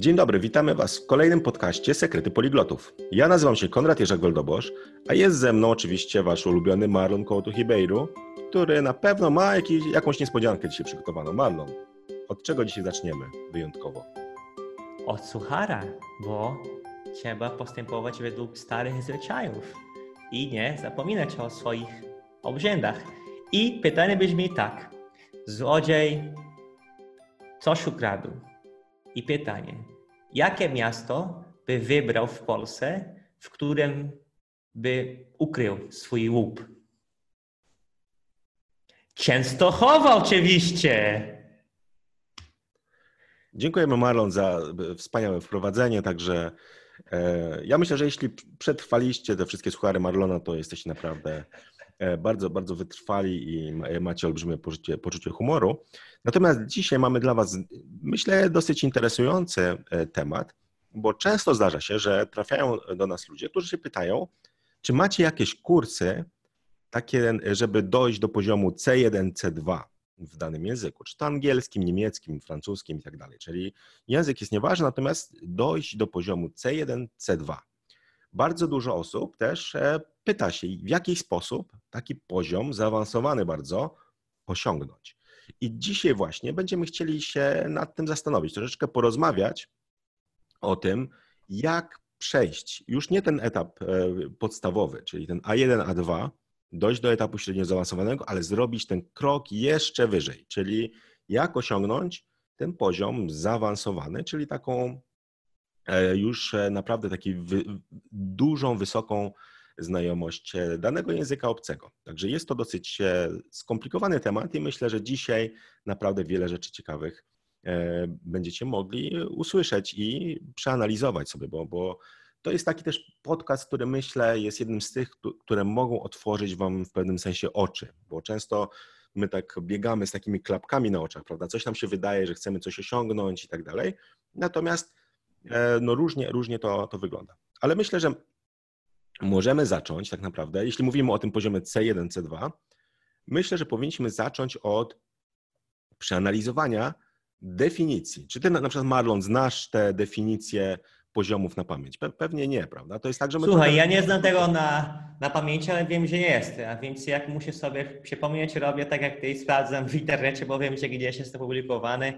Dzień dobry, witamy Was w kolejnym podcaście Sekrety Poliglotów. Ja nazywam się Konrad Jerzak-Goldobosz, a jest ze mną oczywiście Wasz ulubiony Marlon Kołtu Hibeiru, który na pewno ma jakiś, jakąś niespodziankę dzisiaj przygotowaną. Marlon, od czego dzisiaj zaczniemy wyjątkowo? Od suchara, bo trzeba postępować według starych zwyczajów i nie zapominać o swoich obrzędach. I pytanie brzmi tak. Złodziej coś ukradł. I pytanie, jakie miasto by wybrał w Polsce, w którym by ukrył swój łup? Częstochowa oczywiście! Dziękujemy Marlon za wspaniałe wprowadzenie, także e, ja myślę, że jeśli przetrwaliście te wszystkie suchary Marlona, to jesteście naprawdę bardzo, bardzo wytrwali i macie olbrzymie poczucie, poczucie humoru. Natomiast dzisiaj mamy dla Was, myślę, dosyć interesujący e, temat, bo często zdarza się, że trafiają do nas ludzie, którzy się pytają, czy macie jakieś kursy takie, żeby dojść do poziomu C1, C2 w danym języku, czy to angielskim, niemieckim, francuskim i tak dalej. Czyli język jest nieważny, natomiast dojść do poziomu C1, C2. Bardzo dużo osób też e, pyta się, w jaki sposób taki poziom zaawansowany bardzo osiągnąć. I dzisiaj właśnie będziemy chcieli się nad tym zastanowić, troszeczkę porozmawiać o tym, jak przejść już nie ten etap e, podstawowy, czyli ten A1, A2, dojść do etapu średnio zaawansowanego, ale zrobić ten krok jeszcze wyżej, czyli jak osiągnąć ten poziom zaawansowany, czyli taką już e, naprawdę taką dużą, wysoką znajomość e, danego języka obcego. Także jest to dosyć skomplikowany temat i myślę, że dzisiaj naprawdę wiele rzeczy ciekawych będziecie mogli usłyszeć i przeanalizować sobie, bo, bo to jest taki też podcast, który myślę jest jednym z tych, które mogą otworzyć Wam w pewnym sensie oczy, bo często my tak biegamy z takimi klapkami na oczach, prawda? Coś nam się wydaje, że chcemy coś osiągnąć i tak dalej. Natomiast e, no różnie, różnie to, to wygląda. Ale myślę, że możemy zacząć tak naprawdę, jeśli mówimy o tym poziomie C1, C2, myślę, że powinniśmy zacząć od przeanalizowania definicji. Czy ty na przykład, Marlon, znasz te definicje poziomów na pamięć? Pe pewnie nie, prawda? To jest tak, że my Słuchaj, ja nie znam tego na, na pamięć, ale wiem, że jest. A więc jak muszę sobie przypomnieć, robię tak jak ty, sprawdzam w internecie, bo wiem, że gdzieś jest to publikowane.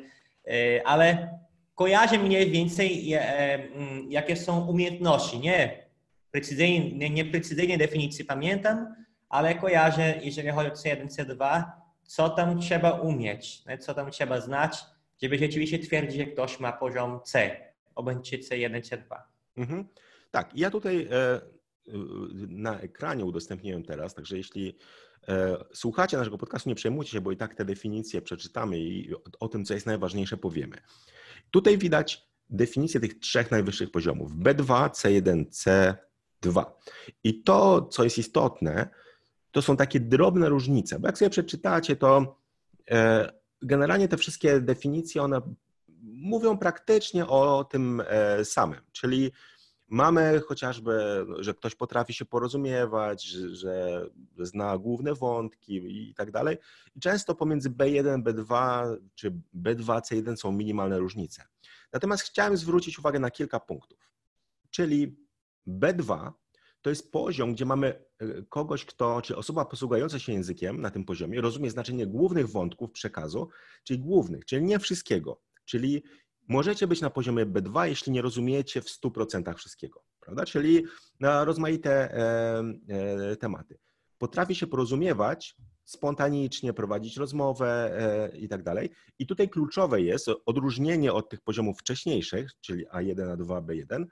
E, ale kojarzę mniej więcej, e, mm, jakie są umiejętności. Nie precyzyjnie, nie, nie precyzyjnie definicji pamiętam, ale kojarzę, jeżeli chodzi o C1, C2, co tam trzeba umieć, co tam trzeba znać, żeby rzeczywiście twierdzić, że ktoś ma poziom C obędzie C1, C2. Mhm. Tak, ja tutaj e, na ekranie udostępniłem teraz, także jeśli e, słuchacie naszego podcastu, nie przejmujcie się, bo i tak te definicje przeczytamy i o tym, co jest najważniejsze, powiemy. Tutaj widać definicję tych trzech najwyższych poziomów B2, C1, C2. I to, co jest istotne, to są takie drobne różnice, bo jak sobie przeczytacie, to e, generalnie te wszystkie definicje, one mówią praktycznie o tym e, samym, czyli mamy chociażby, że ktoś potrafi się porozumiewać, że, zna główne wątki i tak dalej. I często pomiędzy B1, B2 czy B2, C1 są minimalne różnice. Natomiast chciałem zwrócić uwagę na kilka punktów. Czyli B2 to jest poziom, gdzie mamy e, kogoś, kto, czy osoba posługująca się językiem na tym poziomie rozumie znaczenie głównych wątków przekazu, czyli głównych, czyli nie wszystkiego. Czyli możecie być na poziomie B2, jeśli nie rozumiecie w 100% wszystkiego, prawda? Czyli na rozmaite e, e, tematy. Potrafi się porozumiewać spontanicznie, prowadzić rozmowę e, i tak dalej. I tutaj kluczowe jest odróżnienie od tych poziomów wcześniejszych, czyli A1, A2, B1,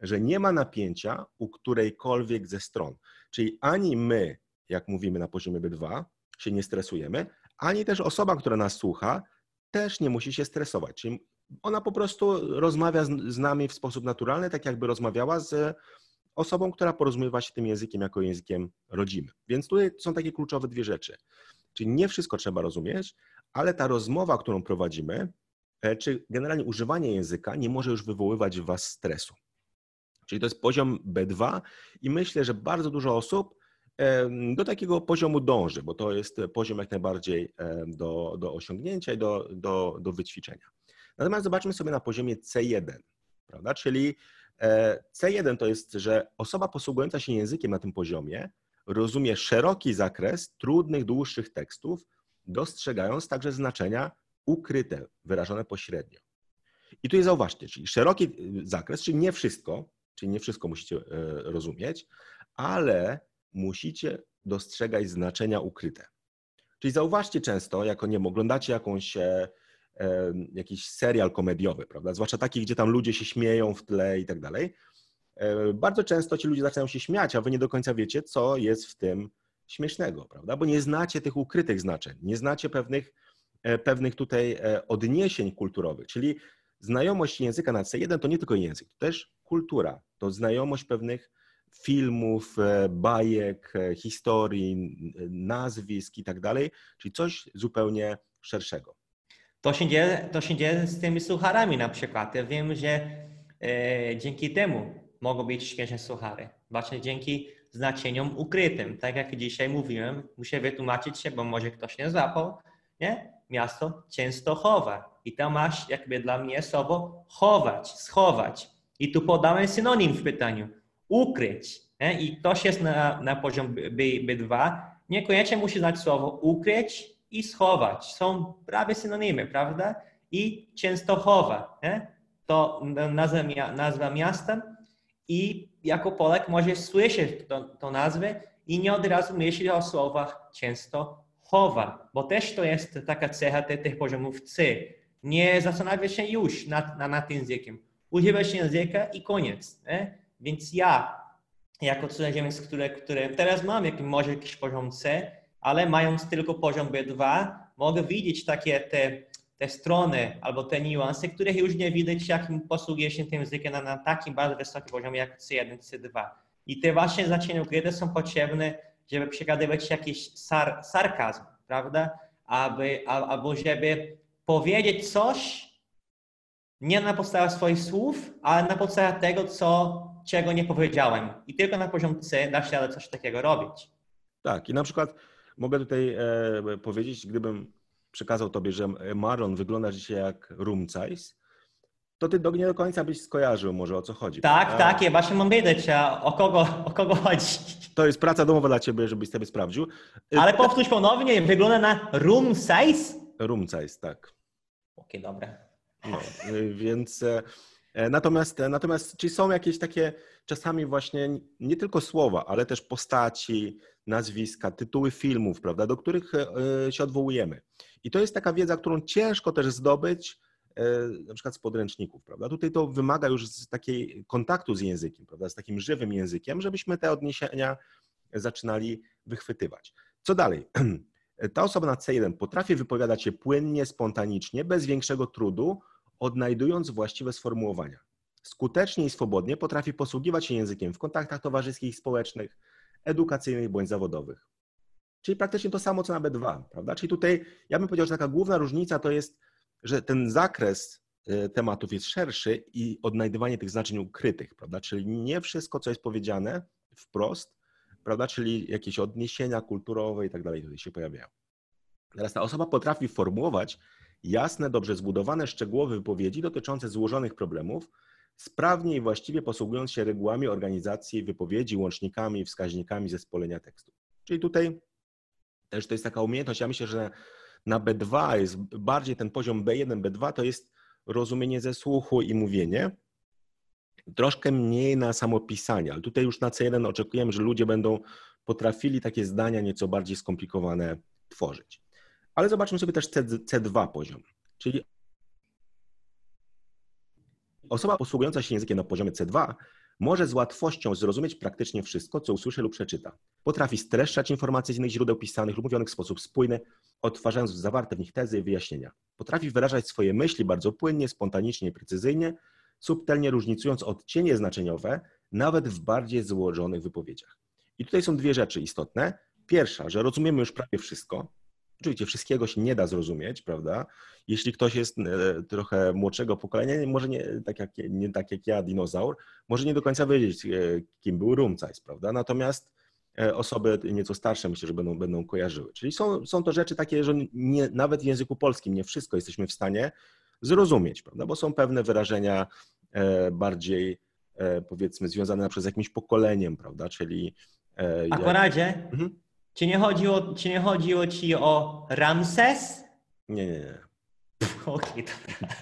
że nie ma napięcia u którejkolwiek ze stron. Czyli ani my, jak mówimy na poziomie B2, się nie stresujemy, ani też osoba, która nas słucha, też nie musi się stresować. Czyli ona po prostu rozmawia z, nami w sposób naturalny, tak jakby rozmawiała z osobą, która porozumiewa się tym językiem jako językiem rodzimym. Więc tutaj są takie kluczowe dwie rzeczy. Czyli nie wszystko trzeba rozumieć, ale ta rozmowa, którą prowadzimy, e, czy generalnie używanie języka nie może już wywoływać w Was stresu. Czyli to jest poziom B2 i myślę, że bardzo dużo osób do takiego poziomu dąży, bo to jest poziom jak najbardziej do, do osiągnięcia i do, do, do wyćwiczenia. Natomiast zobaczmy sobie na poziomie C1, prawda? Czyli e, C1 to jest, że osoba posługująca się językiem na tym poziomie rozumie szeroki zakres trudnych, dłuższych tekstów, dostrzegając także znaczenia ukryte, wyrażone pośrednio. I tu jest zauważcie, czyli szeroki zakres, czyli nie wszystko, czyli nie wszystko musicie e, rozumieć, ale musicie dostrzegać znaczenia ukryte. Czyli zauważcie często, jak nie oglądacie jakąś, e, jakiś serial komediowy, prawda? Zwłaszcza taki, gdzie tam ludzie się śmieją w tle i tak dalej. E, bardzo często ci ludzie zaczynają się śmiać, a wy nie do końca wiecie, co jest w tym śmiesznego, prawda? Bo nie znacie tych ukrytych znaczeń, nie znacie pewnych, e, pewnych tutaj e, odniesień kulturowych, czyli znajomość języka na C1 to nie tylko język, to też kultura, to znajomość pewnych filmów, bajek, historii, nazwisk i tak dalej, czyli coś zupełnie szerszego. To się dzieje, to się dzieje z tymi sucharami na przykład. Ja wiem, że e, dzięki temu mogą być śmieszne suchary. Właśnie dzięki znaczeniom ukrytym. Tak jak dzisiaj mówiłem, muszę wytłumaczyć się, bo może ktoś nie złapał, nie? Miasto Częstochowa. I tam masz jakby dla mnie słowo chować, schować. I tu podałem synonim w pytaniu. Ukryć. Nie? I ktoś jest na, na poziom B, B2, niekoniecznie musi znać słowo ukryć i schować. Są prawie synonimy, prawda? I Częstochowa. Nie? To nazwa, nazwa miasta i jako Polak może słyszeć tą nazwę i nie od razu myśli o słowach często chowa, bo też to jest taka cecha tych poziomów C. Nie zastanawia się już nad, nad językiem. Używasz języka i koniec. Nie? Więc ja, jako cudzoziemiec, który, który teraz mam jak, może jakiś poziom C, ale mając tylko poziom B2, mogę widzieć takie te te strony albo te niuanse, których już nie widać, jak posługuje się tym językiem na, na takim bardzo wysokim poziomie jak C1, C2. I te właśnie znaczenia ukryte są potrzebne, żeby przekazywać jakiś sar, sarkazm, prawda? Aby, albo żeby powiedzieć coś nie na podstawie swoich słów, ale na podstawie tego, co, czego nie powiedziałem. I tylko na poziom C da się coś takiego robić. Tak, i na przykład mogę tutaj e, powiedzieć, gdybym przekazał tobie, że Maron wygląda dzisiaj jak Rumcajs, to ty do, nie do końca byś skojarzył może o co chodzi. Tak, a... tak, ja właśnie mam wiedzieć, o kogo, o kogo chodzi. To jest praca domowa dla ciebie, żebyś sobie sprawdził. Ale powtórz ponownie, wygląda na room size? Room size, tak. Okej, okay, dobra. No, więc e, e, natomiast, e, natomiast czy są jakieś takie czasami właśnie nie tylko słowa, ale też postaci, nazwiska, tytuły filmów, prawda, do których się odwołujemy. I to jest taka wiedza, którą ciężko też zdobyć e, na przykład z podręczników, prawda? Tutaj to wymaga już z takiej kontaktu z językiem, prawda? Z takim żywym językiem, żebyśmy te odniesienia zaczynali wychwytywać. Co dalej? Ta osoba na C1 potrafi wypowiadać się płynnie, spontanicznie, bez większego trudu, odnajdując właściwe sformułowania. Skutecznie i swobodnie potrafi posługiwać się językiem w kontaktach towarzyskich społecznych, edukacyjnych bądź zawodowych. Czyli praktycznie to samo co na B2, prawda? Czyli tutaj ja bym powiedział, że taka główna różnica to jest, że ten zakres y, tematów jest szerszy i odnajdywanie tych znaczeń ukrytych, prawda? Czyli nie wszystko, co jest powiedziane wprost, prawda? Czyli jakieś odniesienia kulturowe i tak dalej tutaj się pojawiają. Teraz ta osoba potrafi formułować jasne, dobrze zbudowane, szczegółowe wypowiedzi dotyczące złożonych problemów, sprawnie i właściwie posługując się regułami organizacji wypowiedzi, łącznikami, wskaźnikami zespolenia tekstu. Czyli tutaj też to jest taka umiejętność. Ja myślę, że na B2 jest bardziej ten poziom B1, B2 to jest rozumienie ze słuchu i mówienie. Troszkę mniej na samopisanie, ale tutaj już na C1 oczekujemy, że ludzie będą potrafili takie zdania nieco bardziej skomplikowane tworzyć. Ale zobaczmy sobie też C2 poziom, czyli osoba posługująca się językiem na poziomie C2 może z łatwością zrozumieć praktycznie wszystko, co usłyszy lub przeczyta. Potrafi streszczać informacje z innych źródeł pisanych lub mówionych w sposób spójny, odtwarzając zawarte w nich tezy i wyjaśnienia. Potrafi wyrażać swoje myśli bardzo płynnie, spontanicznie i precyzyjnie, subtelnie różnicując odcienie znaczeniowe nawet w bardziej złożonych wypowiedziach. I tutaj są dwie rzeczy istotne. Pierwsza, że rozumiemy już prawie wszystko, Oczywiście wszystkiego się nie da zrozumieć, prawda? Jeśli ktoś jest e, trochę młodszego pokolenia, może nie tak jak, nie tak jak ja, dinozaur, może nie do końca wiedzieć, e, kim był Rumcajs, prawda? Natomiast e, osoby nieco starsze myślę, że będą, będą kojarzyły. Czyli są, są to rzeczy takie, że nie, nawet w języku polskim nie wszystko jesteśmy w stanie zrozumieć, prawda? Bo są pewne wyrażenia bardziej powiedzmy związane na przykład z jakimś pokoleniem, prawda? Czyli. A Koradzie, mhm. Czy, nie chodziło, czy nie chodziło ci o Ramses? Nie, nie, nie. Okay,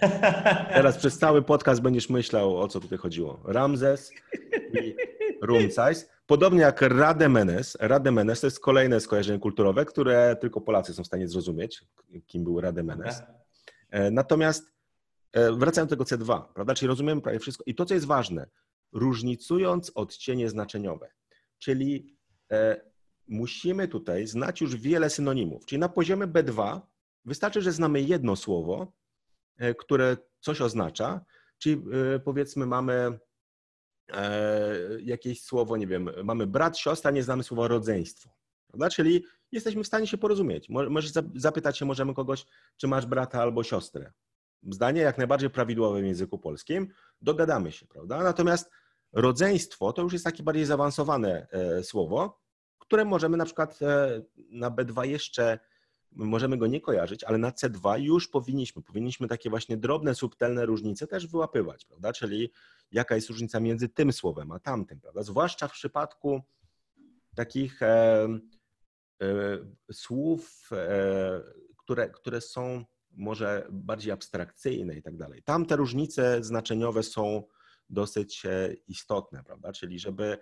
Teraz przez cały podcast będziesz myślał, o co tutaj chodziło. Ramzes i Rumcajs. Podobnie jak Rademenes. Rademenes to jest kolejne skojarzenie kulturowe, które tylko Polacy są w stanie zrozumieć, kim był Rademenes. Okay. Natomiast e, wracając do tego C2, prawda? Czyli rozumiemy prawie wszystko. I to, co jest ważne, różnicując odcienie znaczeniowe, czyli e, musimy tutaj znać już wiele synonimów. Czyli na poziomie B2 wystarczy, że znamy jedno słowo, e, które coś oznacza, czyli powiedzmy mamy E, jakieś słowo, nie wiem, mamy brat, siostra, nie znamy słowa rodzeństwo. Prawda? Czyli jesteśmy w stanie się porozumieć. Możesz zapytać się możemy kogoś, czy masz brata albo siostrę. Zdanie jak najbardziej prawidłowe w języku polskim, dogadamy się, prawda? Natomiast rodzeństwo to już jest takie bardziej zaawansowane e, słowo, które możemy na przykład e, na B2 jeszcze możemy go nie kojarzyć, ale na C2 już powinniśmy, powinniśmy takie właśnie drobne, subtelne różnice też wyłapywać, prawda? Czyli jaka jest różnica między tym słowem a tamtym, prawda? Zwłaszcza w przypadku takich e, e, słów, e, które, które są może bardziej abstrakcyjne i tak dalej. Tam te różnice znaczeniowe są dosyć e, istotne, prawda? Czyli żeby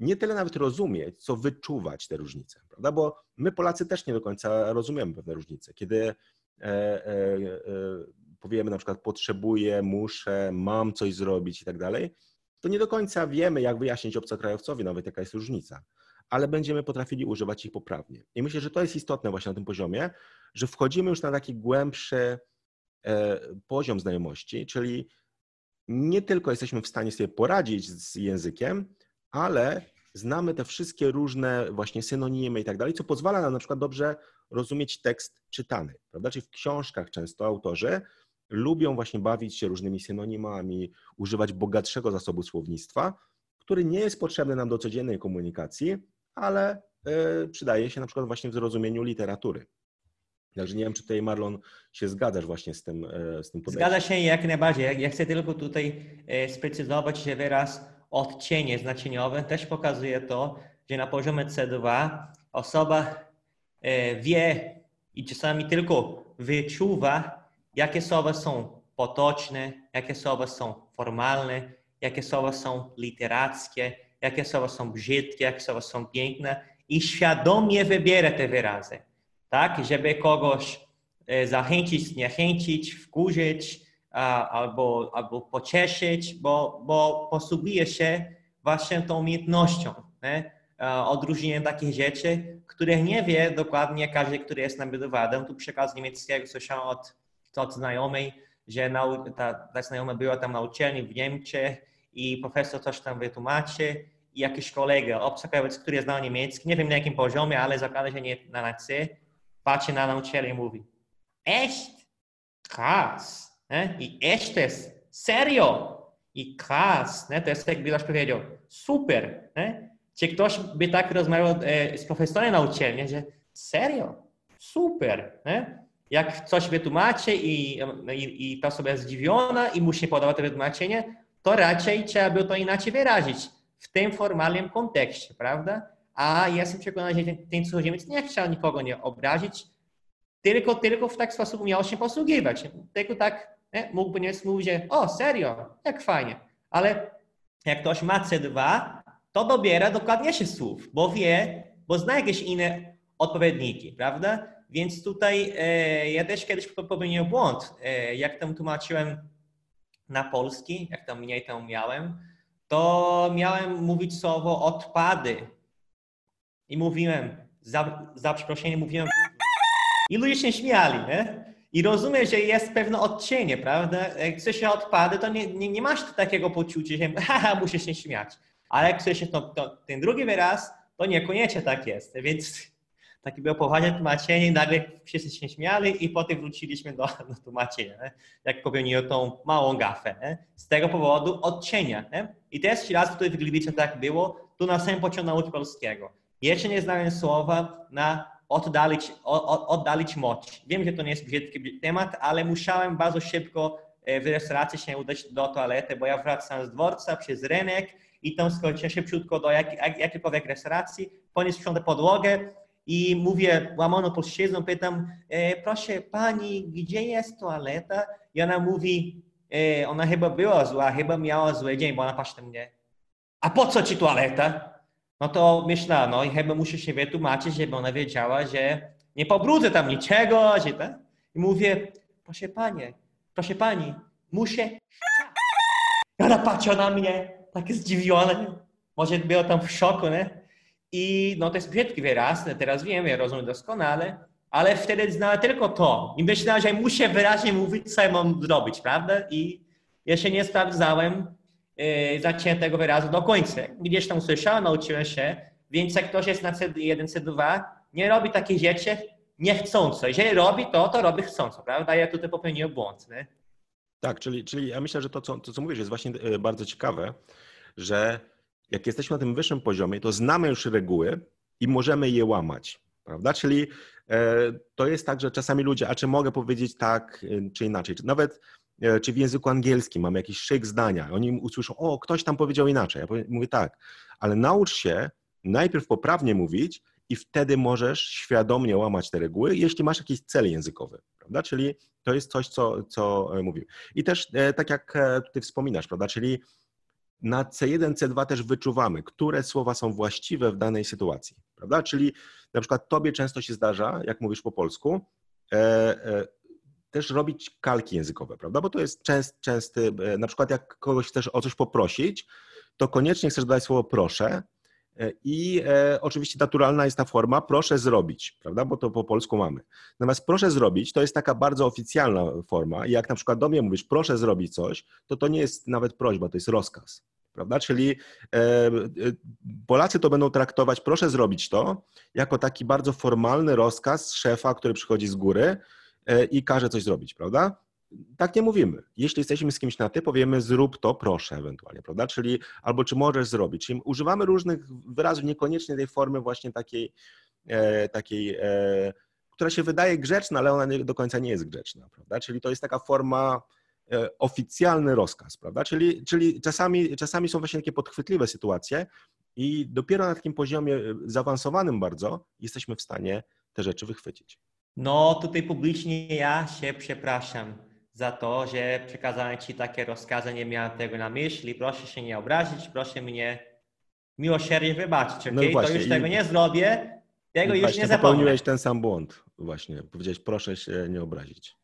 nie tyle nawet rozumieć, co wyczuwać te różnice, prawda? Bo my Polacy też nie do końca rozumiemy pewne różnice. Kiedy e, e, e, powiemy na przykład potrzebuję, muszę, mam coś zrobić i tak dalej, to nie do końca wiemy, jak wyjaśnić obcokrajowcowi nawet jaka jest różnica, ale będziemy potrafili używać ich poprawnie. I myślę, że to jest istotne właśnie na tym poziomie, że wchodzimy już na taki głębszy poziom znajomości, czyli nie tylko jesteśmy w stanie sobie poradzić z językiem, ale znamy te wszystkie różne właśnie synonimy i tak dalej, co pozwala nam na przykład dobrze rozumieć tekst czytany, prawda? Czyli w książkach często autorzy lubią właśnie bawić się różnymi synonimami, używać bogatszego zasobu słownictwa, który nie jest potrzebny nam do codziennej komunikacji, ale y, przydaje się na przykład właśnie w zrozumieniu literatury. Także nie wiem, czy tutaj Marlon się zgadzasz właśnie z tym, e, z tym podejściem. Zgadza się jak najbardziej. Ja chcę tylko tutaj e, sprecyzować, że wyraz odcienie znaczeniowe też pokazuje to, że na poziomie C2 osoba e, wie i czasami tylko wyczuwa, jakie słowa są potoczne, jakie słowa są formalne, jakie słowa są literackie, jakie słowa są brzydkie, jakie słowa są piękne i świadomie wybiera te wyrazy, tak, żeby kogoś e, zachęcić, zniechęcić, wkurzyć, albo, albo pocieszyć, bo, bo posługuje się właśnie tą umiejętnością. Nie? Odróżnienie takich rzeczy, których nie wie dokładnie każdy, który jest nabywanym. Tu przekaz niemieckiego słyszałem od, od znajomej, że ta, ta znajoma była tam na uczelni w Niemczech i profesor coś tam wytłumaczy i jakiś kolega, obcokrajowiec, który znał niemiecki, nie wiem na jakim poziomie, ale zakłada, że nie na C, patrzy na nauczyciela i mówi Echt? Krass ne? i esztes, serio i kras, ne? to jest jak Bilasz powiedział, super. Ne? Czy ktoś by tak rozmawiał e, z profesorem na uczelni, że serio, super. Ne? Jak coś wytłumaczy i, i, i ta osoba jest zdziwiona i musi podawać to wytłumaczenie, to raczej trzeba by to inaczej wyrazić w tym formalnym kontekście, prawda? A ja jestem przekonany, że ten, cudzoziemiec nie chciał nikogo nie obrazić, tylko, tylko w taki sposób miał się posługiwać. Tylko tak nie? mógłby nie mówić, o, serio, jak fajnie. Ale jak ktoś ma C2, to dobiera dokładnie się słów, bo wie, bo zna jakieś inne odpowiedniki, prawda? Więc tutaj e, ja też kiedyś popełniłem błąd. E, jak tam tłumaczyłem na polski, jak tam mniej tam miałem, to miałem mówić słowo odpady. I mówiłem, za, za mówiłem i ludzie się śmiali, nie? I rozumiem, że jest pewne odcienie, prawda? Jak coś się odpady, to nie, nie, nie masz takiego poczucia, że haha, musisz się śmiać. Ale jak się to, to, ten drugi wyraz, to niekoniecznie tak jest. Więc takie było poważne tłumaczenie nagle wszyscy się śmiali i potem wróciliśmy do, do tłumaczenia, nie? jak popełniłem tą małą gafę. Nie? Z tego powodu odcienia. Nie? I też raz, który w Gliwice tak było, tu na samym początku nauki polskiego. Jeszcze nie znałem słowa na oddalić, oddalić moc. Wiem, że to nie jest brzydki temat, ale musiałem bardzo szybko w restauracji się udać do toalety, bo ja wracam z dworca przez rynek i tam skoczyłem szybciutko do jak, jak, jakiejkolwiek restauracji, poniósł sprzątę podłogę i mówię łamono polszczyzną, pytam, e, proszę pani, gdzie jest toaleta? I ona mówi, e, ona chyba była zła, chyba miała zły dzień, bo ona patrzy na mnie, a po co ci toaleta? No to myślę, no i chyba muszę się wytłumaczyć, żeby ona wiedziała, że nie pobrudzę tam niczego, że tak? I mówię, proszę panie, proszę pani, muszę I ona patrzy na mnie, takie zdziwione, może było tam w szoku, nie? I no to jest brzydki wyraz, teraz wiem, ja rozumiem doskonale, ale wtedy znałem tylko to. I myślałem, że muszę wyraźnie mówić, co ja mam zrobić, prawda? I się nie sprawdzałem yy, zaczęcia tego wyrazu do końca. Gdzieś tam słyszałem, nauczyłem się, więc jak ktoś jest na C1, C2, nie robi takich rzeczy niechcąco. Jeżeli robi to, to robi chcąco, prawda? Ja tutaj popełniłem błąd, nie? Tak, czyli, czyli ja myślę, że to co, to, co mówisz, jest właśnie e, bardzo ciekawe, że jak jesteśmy na tym wyższym poziomie, to znamy już reguły i możemy je łamać, prawda? Czyli e, to jest tak, że czasami ludzie, a czy mogę powiedzieć tak, e, czy inaczej, czy nawet czy w języku angielskim mamy jakiś szyk zdania, oni usłyszą, o, ktoś tam powiedział inaczej. Ja mówię tak, ale naucz się najpierw poprawnie mówić i wtedy możesz świadomie łamać te reguły, jeśli masz jakiś cel językowy, prawda? Czyli to jest coś, co, co mówił. I też tak jak ty wspominasz, prawda? Czyli na C1, C2 też wyczuwamy, które słowa są właściwe w danej sytuacji, prawda? Czyli na przykład tobie często się zdarza, jak mówisz po polsku, e, e, też robić kalki językowe, prawda? Bo to jest częst, częsty, e, na przykład jak kogoś chcesz o coś poprosić, to koniecznie chcesz dodać słowo proszę e, i e, oczywiście naturalna jest ta forma proszę zrobić, prawda? Bo to po polsku mamy. Natomiast proszę zrobić to jest taka bardzo oficjalna forma i jak na przykład do mnie mówisz proszę zrobić coś, to to nie jest nawet prośba, to jest rozkaz prawda? Czyli Polacy to będą traktować, proszę zrobić to, jako taki bardzo formalny rozkaz szefa, który przychodzi z góry i każe coś zrobić, prawda? Tak nie mówimy. Jeśli jesteśmy z kimś na ty, powiemy zrób to, proszę ewentualnie, prawda? Czyli albo czy możesz zrobić. Czyli używamy różnych wyrazów, niekoniecznie tej formy właśnie takiej, takiej która się wydaje grzeczna, ale ona nie, do końca nie jest grzeczna, prawda? Czyli to jest taka forma E, oficjalny rozkaz, prawda? Czyli, czyli czasami, czasami są właśnie takie podchwytliwe sytuacje i dopiero na takim poziomie e, zaawansowanym bardzo jesteśmy w stanie te rzeczy wychwycić. No tutaj publicznie ja się przepraszam za to, że przekazałem Ci takie rozkazy, nie miałem tego na myśli, proszę się nie obrazić, proszę mnie miłosiernie wybaczyć, okay? no właśnie, to już tego nie zrobię, tego już nie zapomnę. popełniłeś ten sam błąd właśnie, powiedziałeś proszę się nie obrazić.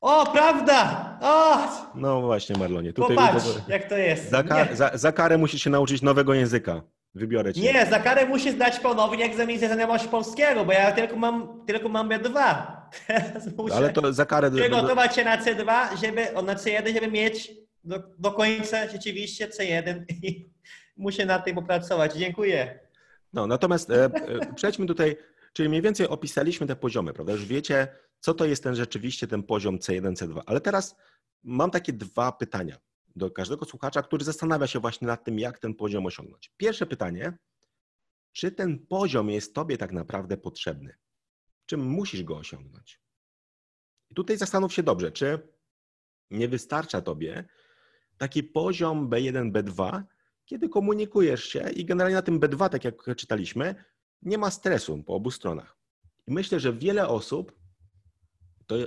O, prawda! O! No właśnie, Marlonie. Tutaj Popatrz, jak to jest. Za, kar, za, za, karę musisz się nauczyć nowego języka. Wybiorę cię. Nie, za karę musisz zdać ponownie egzamin z znajomości polskiego, bo ja tylko mam, tylko mam B2. Ale to za karę... Przygotować się na C2, żeby, na C1, żeby mieć do, do końca rzeczywiście C1 i muszę nad tym popracować. Dziękuję. No, natomiast e, e, przejdźmy tutaj, czyli mniej więcej opisaliśmy te poziomy, prawda? Już wiecie, co to jest ten rzeczywiście ten poziom C1, C2. Ale teraz mam takie dwa pytania do każdego słuchacza, który zastanawia się właśnie nad tym, jak ten poziom osiągnąć. Pierwsze pytanie, czy ten poziom jest Tobie tak naprawdę potrzebny? Czy musisz go osiągnąć? I tutaj zastanów się dobrze, czy nie wystarcza Tobie taki poziom B1, B2, kiedy komunikujesz się i generalnie na tym B2, tak jak czytaliśmy, nie ma stresu po obu stronach. I myślę, że wiele osób to e,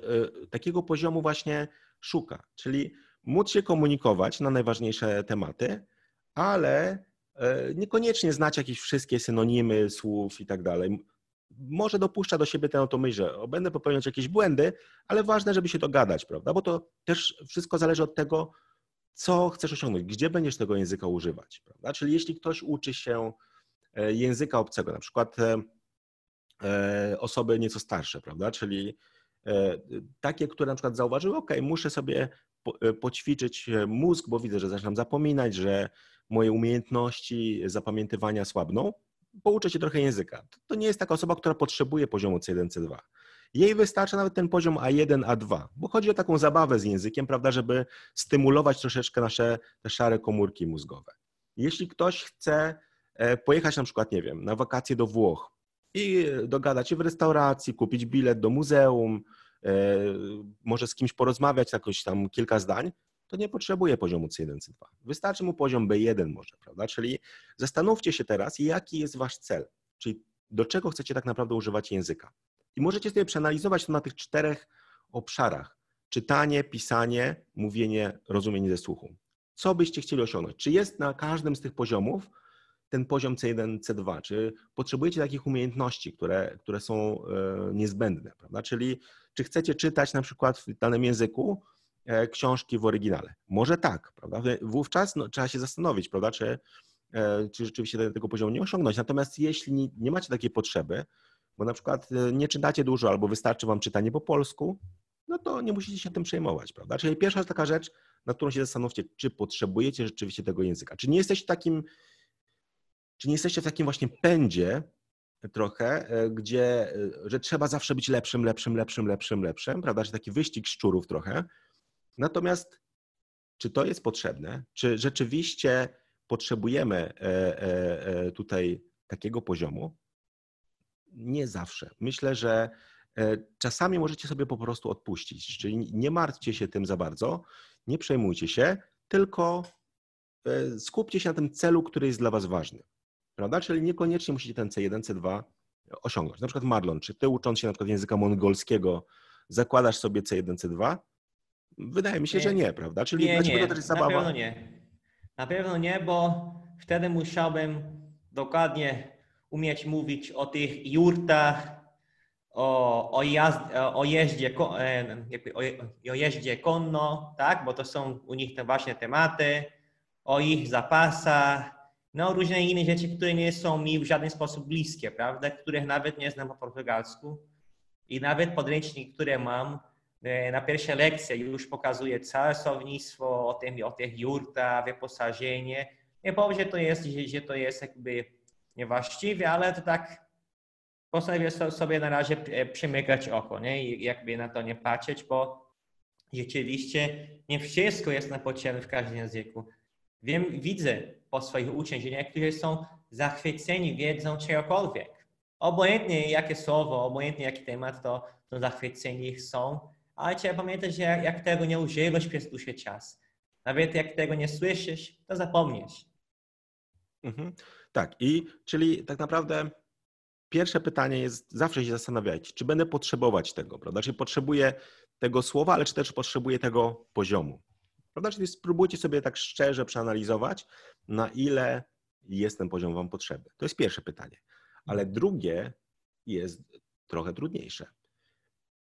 takiego poziomu właśnie szuka, czyli móc się komunikować na najważniejsze tematy, ale e, niekoniecznie znać jakieś wszystkie synonimy słów i tak dalej. Może dopuszcza do siebie tę myśl, że będę popełniać jakieś błędy, ale ważne, żeby się dogadać, prawda? Bo to też wszystko zależy od tego, co chcesz osiągnąć, gdzie będziesz tego języka używać, prawda? Czyli jeśli ktoś uczy się e, języka obcego, na przykład osoby nieco starsze, prawda? Czyli E, takie, które na przykład zauważyły, ok, muszę sobie e, poćwiczyć e, mózg, bo widzę, że zaczynam zapominać, że moje umiejętności zapamiętywania słabną, pouczę się trochę języka. To nie jest taka osoba, która potrzebuje poziomu C1, C2. Jej wystarcza nawet ten poziom A1, A2, bo chodzi o taką zabawę z językiem, prawda, żeby stymulować troszeczkę nasze te szare komórki mózgowe. Jeśli ktoś chce pojechać na przykład, nie wiem, na wakacje do Włoch i dogadać się w restauracji, kupić bilet do muzeum, e, może z kimś porozmawiać jakoś tam kilka zdań, to nie potrzebuje poziomu C1, C2. Wystarczy mu poziom B1 może, prawda? Czyli zastanówcie się teraz, jaki jest wasz cel, czyli do czego chcecie tak naprawdę używać języka. I możecie sobie przeanalizować to na tych czterech obszarach. Czytanie, pisanie, mówienie, rozumienie ze słuchu. Co byście chcieli osiągnąć? Czy jest na każdym z tych poziomów ten poziom C1, C2? Czy potrzebujecie takich umiejętności, które, które są e, niezbędne? Prawda? Czyli czy chcecie czytać na przykład w danym języku e, książki w oryginale? Może tak, prawda? Wówczas no, trzeba się zastanowić, prawda? Czy, e, czy rzeczywiście tego poziomu nie osiągnąć. Natomiast jeśli nie, macie takiej potrzeby, bo na przykład nie czytacie dużo albo wystarczy wam czytanie po polsku, no to nie musicie się tym przejmować, prawda? Czyli pierwsza taka rzecz, nad którą się zastanówcie, czy potrzebujecie rzeczywiście tego języka. Czy nie jesteście takim czy nie jesteście w takim właśnie pędzie trochę, e, gdzie, e, że trzeba zawsze być lepszym, lepszym, lepszym, lepszym, lepszym, prawda? Czy taki wyścig szczurów trochę. Natomiast czy to jest potrzebne? Czy rzeczywiście potrzebujemy e, tutaj takiego poziomu? Nie zawsze. Myślę, że czasami możecie sobie po prostu odpuścić. Czyli nie martwcie się tym za bardzo, nie przejmujcie się, tylko skupcie się na tym celu, który jest dla Was ważny prawda? Czyli niekoniecznie musicie ten C1, C2 osiągnąć. Na przykład Marlon, czy ty ucząc się na przykład języka mongolskiego zakładasz sobie C1, C2? Wydaje mi się, nie. że nie, prawda? Czyli nie, nie. to też jest zabawa. Na pewno nie. Na pewno nie, bo wtedy musiałbym dokładnie umieć mówić o tych jurtach, o, o, jazd, o, jeździe, e, o, o jeździe konno, tak? bo to są u nich te właśnie tematy, o ich zapasach, no różne inne rzeczy, które nie są mi w żaden sposób bliskie, prawda, których nawet nie znam po portugalsku i nawet podręcznik, który mam e, na pierwsze lekcje już pokazuje całe słownictwo o, tym, o tych jurtach, wyposażenie. Nie powiem, że to jest, że, że to jest jakby niewłaściwie, ale to tak postanowię sobie na razie e, przymykać oko, nie? I jakby na to nie patrzeć, bo rzeczywiście nie wszystko jest na potrzebne w każdym języku. Wiem, widzę po swoich uczniach, że niektórzy są zachwyceni wiedzą czegokolwiek. Obojętnie jakie słowo, obojętnie jaki temat, to, to zachwyceni są, ale trzeba pamiętać, że jak, jak tego nie używasz przez dłuższy czas, nawet jak tego nie słyszysz, to zapomnisz. Mhm. Tak, i czyli tak naprawdę pierwsze pytanie jest, zawsze się zastanawiajcie, czy będę potrzebować tego, prawda? Czy potrzebuję tego słowa, ale czy też potrzebuję tego poziomu. Prawda? Czyli spróbujcie sobie tak szczerze przeanalizować, na ile jest ten poziom Wam potrzebny. To jest pierwsze pytanie. Ale mhm. drugie jest trochę trudniejsze.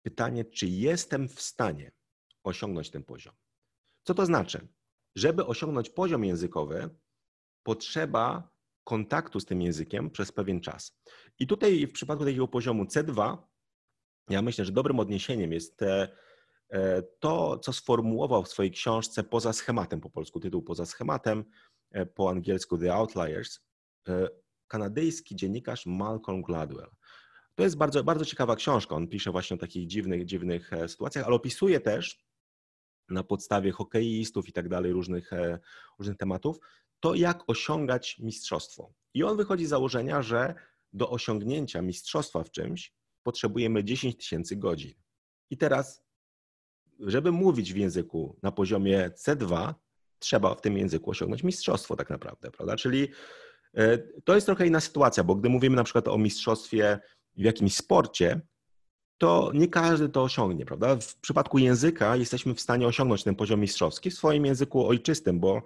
Pytanie, czy jestem w stanie osiągnąć ten poziom? Co to znaczy? Żeby osiągnąć poziom językowy, potrzeba kontaktu z tym językiem przez pewien czas. I tutaj w przypadku takiego poziomu C2, ja myślę, że dobrym odniesieniem jest te to, co sformułował w swojej książce poza schematem, po polsku tytuł poza schematem, e, po angielsku The Outliers, e, kanadyjski dziennikarz Malcolm Gladwell. To jest bardzo, bardzo ciekawa książka. On pisze właśnie o takich dziwnych, dziwnych sytuacjach, ale opisuje też na podstawie hokeistów i tak dalej, różnych, różnych tematów, to jak osiągać mistrzostwo. I on wychodzi z założenia, że do osiągnięcia mistrzostwa w czymś potrzebujemy 10 tysięcy godzin. I teraz żeby mówić w języku na poziomie C2, trzeba w tym języku osiągnąć mistrzostwo tak naprawdę, prawda? Czyli e, to jest trochę inna sytuacja, bo gdy mówimy na przykład o mistrzostwie w jakimś sporcie, to nie każdy to osiągnie, prawda? W przypadku języka jesteśmy w stanie osiągnąć ten poziom mistrzowski w swoim języku ojczystym, bo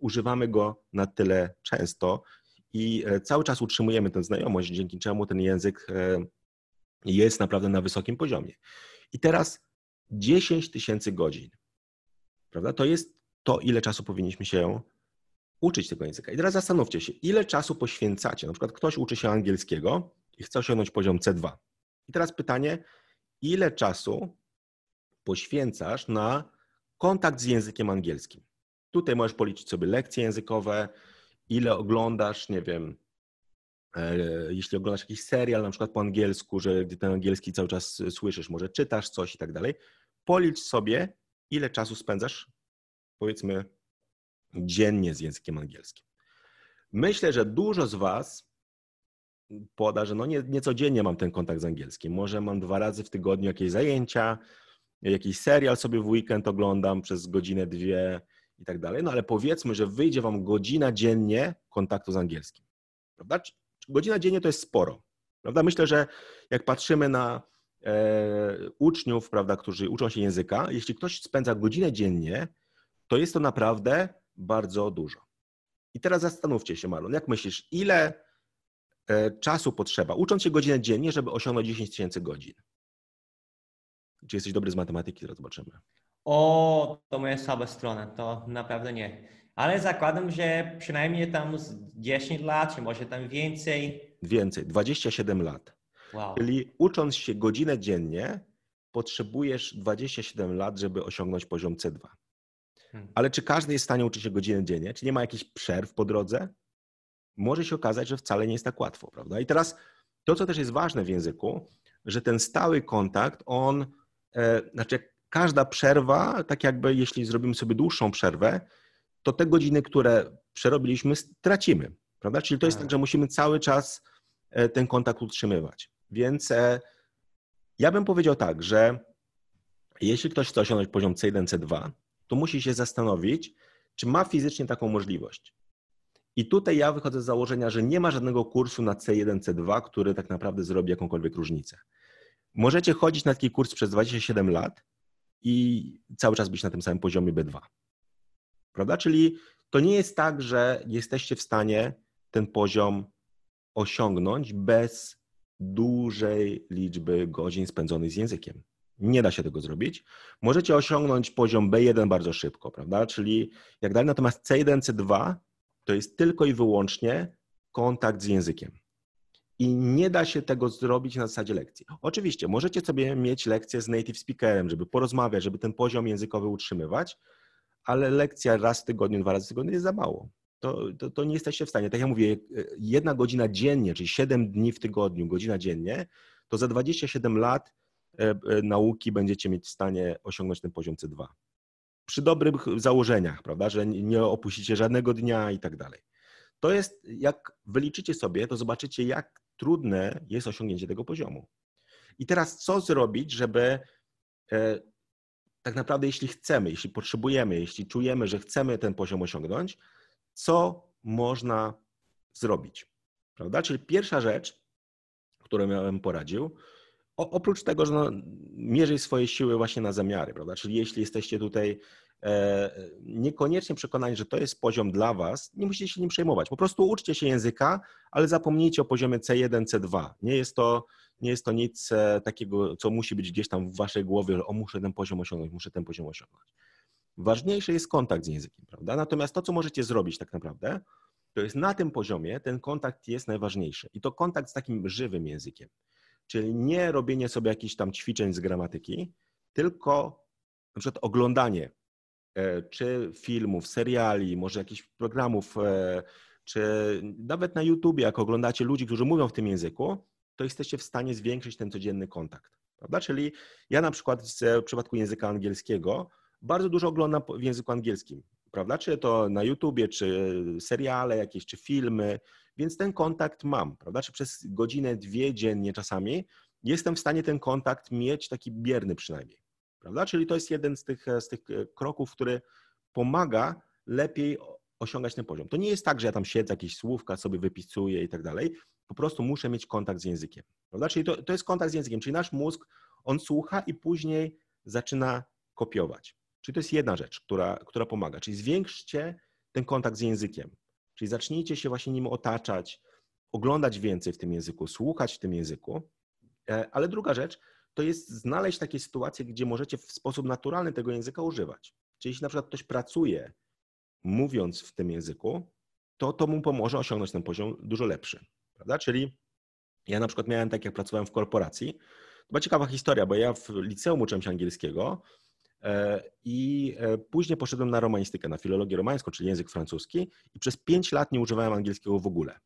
używamy go na tyle często i e, cały czas utrzymujemy tę znajomość, dzięki czemu ten język e, jest naprawdę na wysokim poziomie. I teraz 10 tysięcy godzin. Prawda? To jest to, ile czasu powinniśmy się uczyć tego języka. I teraz zastanówcie się, ile czasu poświęcacie. Na przykład ktoś uczy się angielskiego i chce osiągnąć poziom C2. I teraz pytanie, ile czasu poświęcasz na kontakt z językiem angielskim? Tutaj możesz policzyć sobie lekcje językowe, ile oglądasz, nie wiem, E, jeśli oglądasz jakiś serial, na przykład po angielsku, że ten angielski cały czas słyszysz, może czytasz coś i tak dalej, policz sobie, ile czasu spędzasz, powiedzmy, dziennie z językiem angielskim. Myślę, że dużo z Was poda, że no nie, nie codziennie mam ten kontakt z angielskim. Może mam dwa razy w tygodniu jakieś zajęcia, jakiś serial sobie w weekend oglądam przez godzinę, dwie i tak dalej. No ale powiedzmy, że wyjdzie wam godzina dziennie kontaktu z angielskim. Prawda? Godzina dziennie to jest sporo. Prawda? Myślę, że jak patrzymy na uczniów, prawda, którzy uczą się języka, jeśli ktoś spędza godzinę dziennie, to jest to naprawdę bardzo dużo. I teraz zastanówcie się, Marlon, jak myślisz, ile e, czasu potrzeba, ucząc się godzinę dziennie, żeby osiągnąć 10 tysięcy godzin? Czy jesteś dobry z matematyki? Zaraz zobaczymy. O, to moja słabe strona, to naprawdę nie. Ale zakładam, że przynajmniej tam z 10 lat, czy może tam więcej. Więcej, 27 lat. Wow. Czyli ucząc się godzinę dziennie, potrzebujesz 27 lat, żeby osiągnąć poziom C2. Hmm. Ale czy każdy jest w stanie uczyć się godzinę dziennie? Czy nie ma jakichś przerw po drodze? Może się okazać, że wcale nie jest tak łatwo, prawda? I teraz to, co też jest ważne w języku, że ten stały kontakt, on, e, znaczy każda przerwa, tak jakby jeśli zrobimy sobie dłuższą przerwę, to te godziny, które przerobiliśmy, stracimy, prawda? Czyli to jest tak, tak że musimy cały czas e, ten kontakt utrzymywać. Więc e, ja bym powiedział tak, że jeśli ktoś chce osiągnąć poziom C1, C2, to musi się zastanowić, czy ma fizycznie taką możliwość. I tutaj ja wychodzę z założenia, że nie ma żadnego kursu na C1, C2, który tak naprawdę zrobi jakąkolwiek różnicę. Możecie chodzić na taki kurs przez 27 lat i cały czas być na tym samym poziomie B2. Prawda? Czyli to nie jest tak, że jesteście w stanie ten poziom osiągnąć bez dużej liczby godzin spędzonych z językiem. Nie da się tego zrobić. Możecie osiągnąć poziom B1 bardzo szybko, prawda? Czyli jak dalej, natomiast C1, C2 to jest tylko i wyłącznie kontakt z językiem. I nie da się tego zrobić na zasadzie lekcji. Oczywiście, możecie sobie mieć lekcję z native speakerem, żeby porozmawiać, żeby ten poziom językowy utrzymywać, ale lekcja raz w tygodniu, dwa razy w tygodniu jest za mało. To, to, to, nie jesteście w stanie. Tak jak mówię, jedna godzina dziennie, czyli 7 dni w tygodniu, godzina dziennie, to za 27 lat e, e, nauki będziecie mieć w stanie osiągnąć ten poziom C2. Przy dobrych założeniach, prawda, że nie opuścicie żadnego dnia i tak dalej. To jest, jak wyliczycie sobie, to zobaczycie, jak trudne jest osiągnięcie tego poziomu. I teraz co zrobić, żeby e, tak naprawdę, jeśli chcemy, jeśli potrzebujemy, jeśli czujemy, że chcemy ten poziom osiągnąć, co można zrobić? Prawda? Czyli pierwsza rzecz, którą miałem poradził, oprócz tego, że no, swoje siły właśnie na zamiary, prawda? Czyli jeśli jesteście tutaj e, niekoniecznie przekonani, że to jest poziom dla Was, nie musicie się nim przejmować. Po prostu uczcie się języka, ale zapomnijcie o poziomie C1, C2. Nie jest to, nie jest to nic e, takiego, co musi być gdzieś tam w Waszej głowie, że o, muszę ten poziom osiągnąć, muszę ten poziom osiągnąć. Ważniejszy jest kontakt z językiem, prawda? Natomiast to, co możecie zrobić tak naprawdę, to jest na tym poziomie ten kontakt jest najważniejszy. I to kontakt z takim żywym językiem. Czyli nie robienie sobie jakichś tam ćwiczeń z gramatyki, tylko na przykład oglądanie e, czy filmów, seriali, może jakichś programów, e, czy nawet na YouTubie, jak oglądacie ludzi, którzy mówią w tym języku, to jesteście w stanie zwiększyć ten codzienny kontakt. Prawda? Czyli ja na przykład w przypadku języka angielskiego bardzo dużo oglądam w języku angielskim, prawda? Czy to na YouTubie, czy seriale jakieś, czy filmy, więc ten kontakt mam, prawda? Czy przez godzinę, dwie dziennie czasami jestem w stanie ten kontakt mieć taki bierny przynajmniej, prawda? Czyli to jest jeden z tych, z tych kroków, który pomaga lepiej osiągać ten poziom. To nie jest tak, że ja tam siedzę, jakieś słówka sobie wypisuję i tak dalej. Po prostu muszę mieć kontakt z językiem. Prawda? Czyli to, to jest kontakt z językiem, czyli nasz mózg, on słucha i później zaczyna kopiować. Czyli to jest jedna rzecz, która, która pomaga. Czyli zwiększcie ten kontakt z językiem. Czyli zacznijcie się właśnie nim otaczać, oglądać więcej w tym języku, słuchać w tym języku. E, ale druga rzecz to jest znaleźć takie sytuacje, gdzie możecie w sposób naturalny tego języka używać. Czyli jeśli na przykład ktoś pracuje mówiąc w tym języku, to to mu pomoże osiągnąć ten poziom dużo lepszy. Prawda? Czyli ja na przykład miałem tak, jak pracowałem w korporacji. To była ciekawa historia, bo ja w liceum uczyłem się angielskiego I e, później poszedłem na romanistykę, na filologię romańską, czyli język francuski, i przez pięć lat nie używałem angielskiego w ogóle.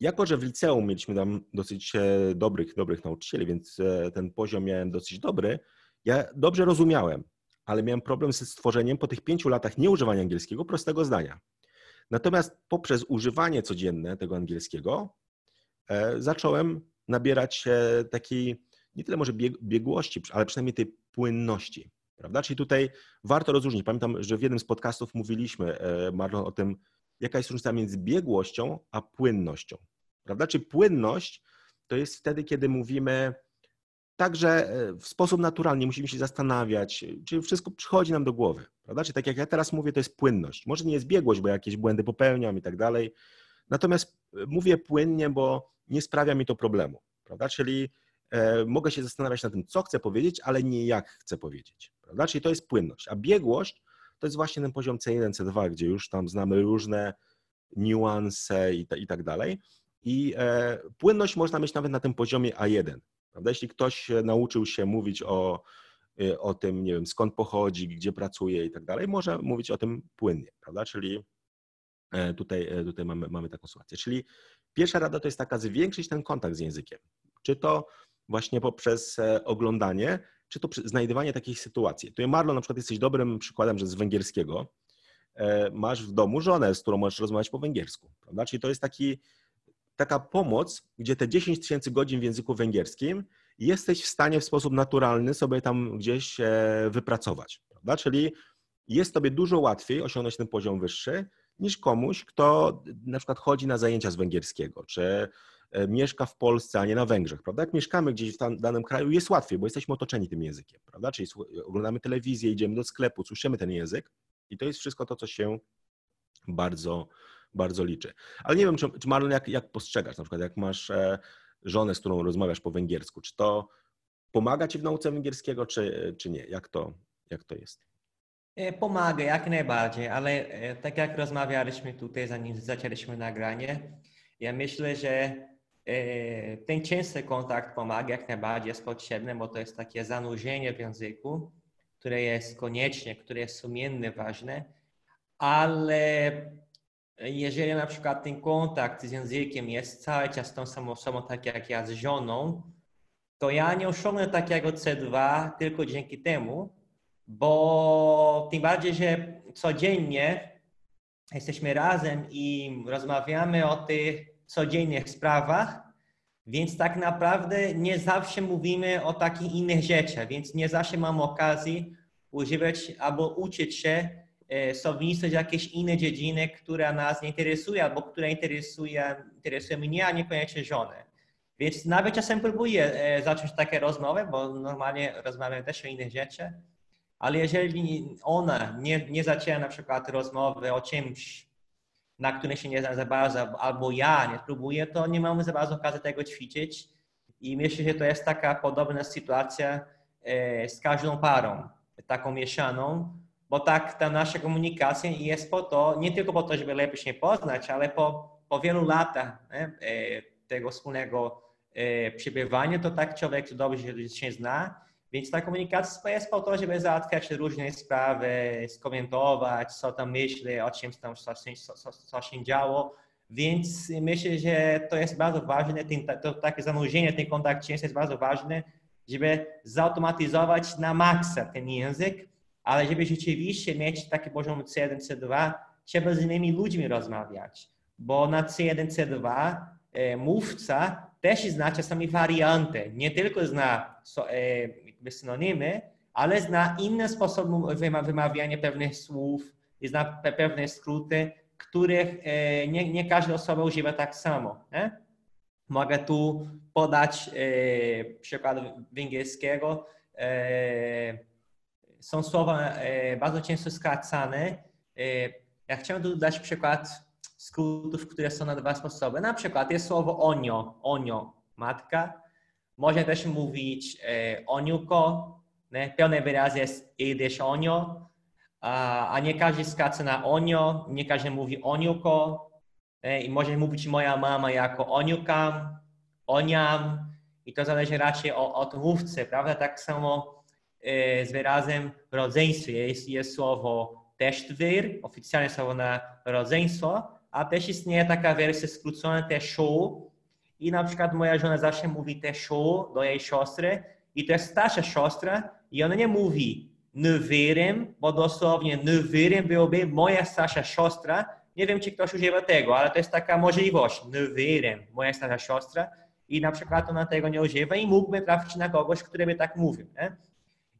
Jako, że w liceum mieliśmy tam dosyć e, dobrych, dobrych nauczycieli, więc ten poziom miałem dosyć dobry, ja dobrze rozumiałem, ale miałem problem ze stworzeniem po tych pięciu latach nieużywania angielskiego prostego zdania. Natomiast poprzez używanie codzienne tego angielskiego zacząłem nabierać takiej, nie tyle może biegłości, ale przynajmniej tej płynności. Prawda? Czyli tutaj warto rozróżnić. Pamiętam, że w jednym z podcastów mówiliśmy, Marlon, o tym, jaka jest różnica między biegłością a płynnością. Prawda? Czyli płynność to jest wtedy, kiedy mówimy także e, w sposób naturalny, musimy się zastanawiać, czy wszystko przychodzi nam do głowy. Prawda? Czyli tak jak ja teraz mówię, to jest płynność. Może nie jest biegłość, bo jakieś błędy popełniam i tak dalej. Natomiast e, mówię płynnie, bo nie sprawia mi to problemu. Prawda? Czyli e, mogę się zastanawiać nad tym, co chcę powiedzieć, ale nie jak chcę powiedzieć. Prawda? Czyli to jest płynność. A biegłość to jest właśnie ten poziom C1, C2, gdzie już tam znamy różne niuanse i, i tak dalej. I e, płynność można mieć nawet na tym poziomie A1. Prawda? Jeśli ktoś nauczył się mówić o, e, o tym, nie wiem, skąd pochodzi, gdzie pracuje i tak dalej, może mówić o tym płynnie, prawda? Czyli e, tutaj, e, tutaj mamy, mamy taką sytuację. Czyli pierwsza rada to jest taka, zwiększyć ten kontakt z językiem. Czy to właśnie poprzez oglądanie, czy to znajdywanie takich sytuacji. Tutaj Marlon na przykład jesteś dobrym przykładem, że z węgierskiego masz w domu żonę, z którą możesz rozmawiać po węgiersku, prawda? Czyli to jest taki taka pomoc, gdzie te 10 tysięcy godzin w języku węgierskim jesteś w stanie w sposób naturalny sobie tam gdzieś wypracować. Prawda? Czyli jest tobie dużo łatwiej osiągnąć ten poziom wyższy niż komuś, kto na przykład chodzi na zajęcia z węgierskiego, czy e, mieszka w Polsce, a nie na Węgrzech, prawda? Jak mieszkamy gdzieś w danym kraju, jest łatwiej, bo jesteśmy otoczeni tym językiem, prawda? Czyli oglądamy telewizję, idziemy do sklepu, słyszymy ten język i to jest wszystko to, co się bardzo bardzo liczy. Ale nie wiem, czy, czy Marlon, jak, jak postrzegasz, na przykład jak masz e, żonę, z którą rozmawiasz po węgiersku, czy to pomaga ci w nauce węgierskiego, czy, czy nie? Jak to, jak to jest? E, pomaga, jak najbardziej, ale e, tak jak rozmawialiśmy tutaj, zanim zaczęliśmy nagranie, ja myślę, że ten częsty kontakt pomaga, jak najbardziej jest potrzebny, bo to jest takie zanurzenie w języku, które jest koniecznie, które jest sumiennie ważne, ale jeżeli na przykład ten kontakt z językiem jest cały czas tą samą osobą, tak jak ja z żoną, to ja nie osiągnę takiego C2 tylko dzięki temu, bo tym bardziej, że codziennie jesteśmy razem i rozmawiamy o tych codziennych sprawach, więc tak naprawdę nie zawsze mówimy o takich innych rzeczach, więc nie zawsze mam okazji używać albo uczyć się E, słownictwo jakieś inne dziedziny, która nas nie interesuje albo która interesuje, interesuje mnie, a niekoniecznie żonę. Więc nawet czasem próbuję e, zacząć takie rozmowy, bo normalnie rozmawiam też o innych rzeczach, ale jeżeli ona nie, nie zaczęła na przykład rozmowy o czymś, na którym się nie zna za bardzo, albo ja nie spróbuję, to nie mamy za bardzo okazji tego ćwiczyć. I myślę, że to jest taka podobna sytuacja e, z każdą parą, taką mieszaną, bo tak ta nasza komunikacja jest po to, nie tylko po to, żeby lepiej się poznać, ale po, po wielu latach nie, e, tego wspólnego e, przebywania, to tak człowiek dobrze się zna, więc ta komunikacja jest po to, żeby załatwiać różne sprawy, skomentować, co tam myśli, o czym tam co, co, co się działo, więc myślę, że to jest bardzo ważne, ten, to takie zanurzenie, ten kontakt jest bardzo ważny, żeby zautomatyzować na maksa ten język, ale żeby rzeczywiście mieć taki poziom C1, C2, trzeba z innymi ludźmi rozmawiać, bo na C1, C2 e, mówca też zna czasami warianty, nie tylko zna so, e, synonymy, ale zna inne sposoby wymawiania pewnych słów zna pewne skróty, których e, nie, nie każda osoba używa tak samo. Nie? Mogę tu podać e, przykład węgierskiego. E, są słowa bardzo często skracane. Ja chciałem dodać przykład skrótów, które są na dwa sposoby. Na przykład jest słowo onio, onio, matka. Można też mówić e, oniuko. Nie? Pełny wyraz jest idziesz onio, a, a nie każdy skraca na onio, nie każdy mówi oniuko. I może mówić moja mama jako oniukam, oniam. I to zależy raczej od mówcy, prawda? Tak samo E, z wyrazem rodzeństwie. Jest, jest słowo teštvyr, oficjalne słowo na rodzeństwo, a też istnieje taka wersja skrócona teszu i na przykład moja żona zawsze mówi teszu do jej siostry i to jest starsza siostra i ona nie mówi nywyrem, bo dosłownie nywyrem byłoby moja starsza siostra, Nie wiem, czy ktoś używa tego, ale to jest taka możliwość. Nie wiem, moja stara siostra i na przykład ona tego nie używa i mógłby trafić na kogoś, który by tak mówił. Nie?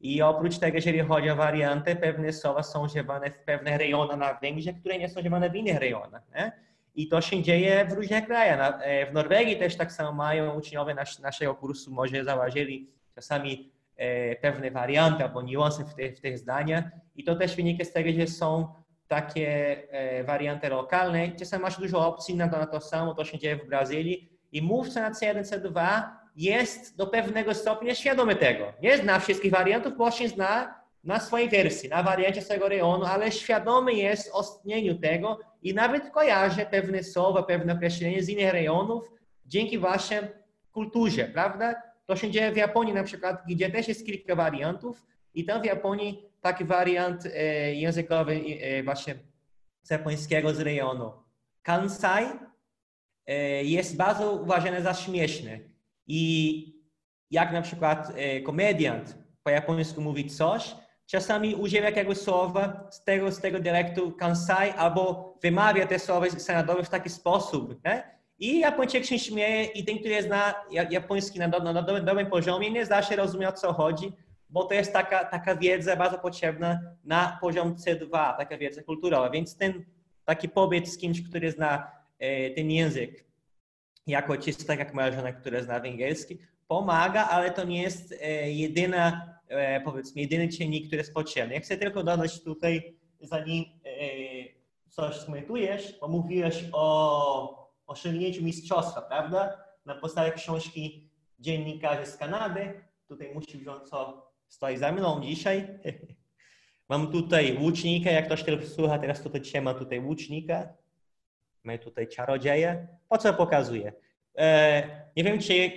I oprócz tego, jeżeli chodzi o warianty, pewne słowa są używane w pewnych rejonach na Węgrzech, które nie są używane w innych rejonach. Nie? I to się dzieje w różnych krajach. E, w Norwegii też tak samo mają uczniowie nas, naszego kursu, może zauważyli czasami e, pewne warianty albo niuanse w tych, w tych zdaniach. I to też wynika z tego, że są takie e, warianty lokalne. Czasami masz dużo opcji na to, na to samo, to się dzieje w Brazylii. I mówca na C1, C2 jest do pewnego stopnia świadomy tego. Nie zna wszystkich wariantów, bo się zna na swojej wersji, na wariancie swojego rejonu, ale świadomy jest o istnieniu tego i nawet kojarzy pewne słowa, pewne określenia z innych rejonów dzięki właśnie kulturze, prawda? To się dzieje w Japonii na przykład, gdzie też jest kilka wariantów i tam w Japonii taki wariant e, językowy e, właśnie z japońskiego z rejonu Kansai e, jest bardzo uważany za śmieszny. I jak na przykład e, komediant po japońsku mówi coś, czasami używa jakiegoś słowa z tego, z tego dialektu Kansai albo wymawia te słowa senadowe w taki sposób. Nie? I Japończyk się śmieje i ten, który zna japoński na, na, na dobrym poziomie, nie zda się rozumieć o co chodzi, bo to jest taka, taka wiedza bardzo potrzebna na poziom C2, taka wiedza kulturowa. Więc ten taki pobyt z kimś, który zna e, ten język, jako czysto tak jak moja żona, która zna węgierski, pomaga, ale to nie jest e, jedyna, powiedzmy, jedyny czynnik, który jest potrzebny. Ja chcę tylko dodać tutaj, zanim e, coś skomentujesz, bo mówiłeś o osiągnięciu mistrzostwa, prawda? Na podstawie książki dziennikarzy z Kanady. Tutaj musi wziąć, co stoi za mną dzisiaj. Mam tutaj łucznika, jak ktoś tylko słucha, teraz tutaj trzyma tutaj łucznika. Mamy tutaj czarodzieje. Po co pokazuję? E, nie wiem, czy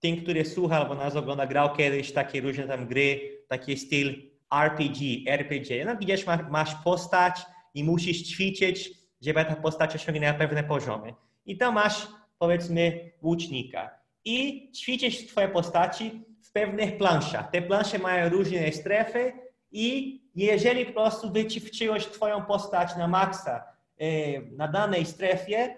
ten, który słucha albo nas ogląda, grał kiedyś takie różne tam gry, taki styl RPG, RPG. No widzisz, masz, postać i musisz ćwiczyć, żeby ta postać osiągnęła pewne poziomy. I tam masz, powiedzmy, łucznika. I ćwiczysz twoje postaci w pewnych planszach. Te plansze mają różne strefy i jeżeli po prostu wyćwiczyłeś twoją postać na maksa, Y, na danej strefie,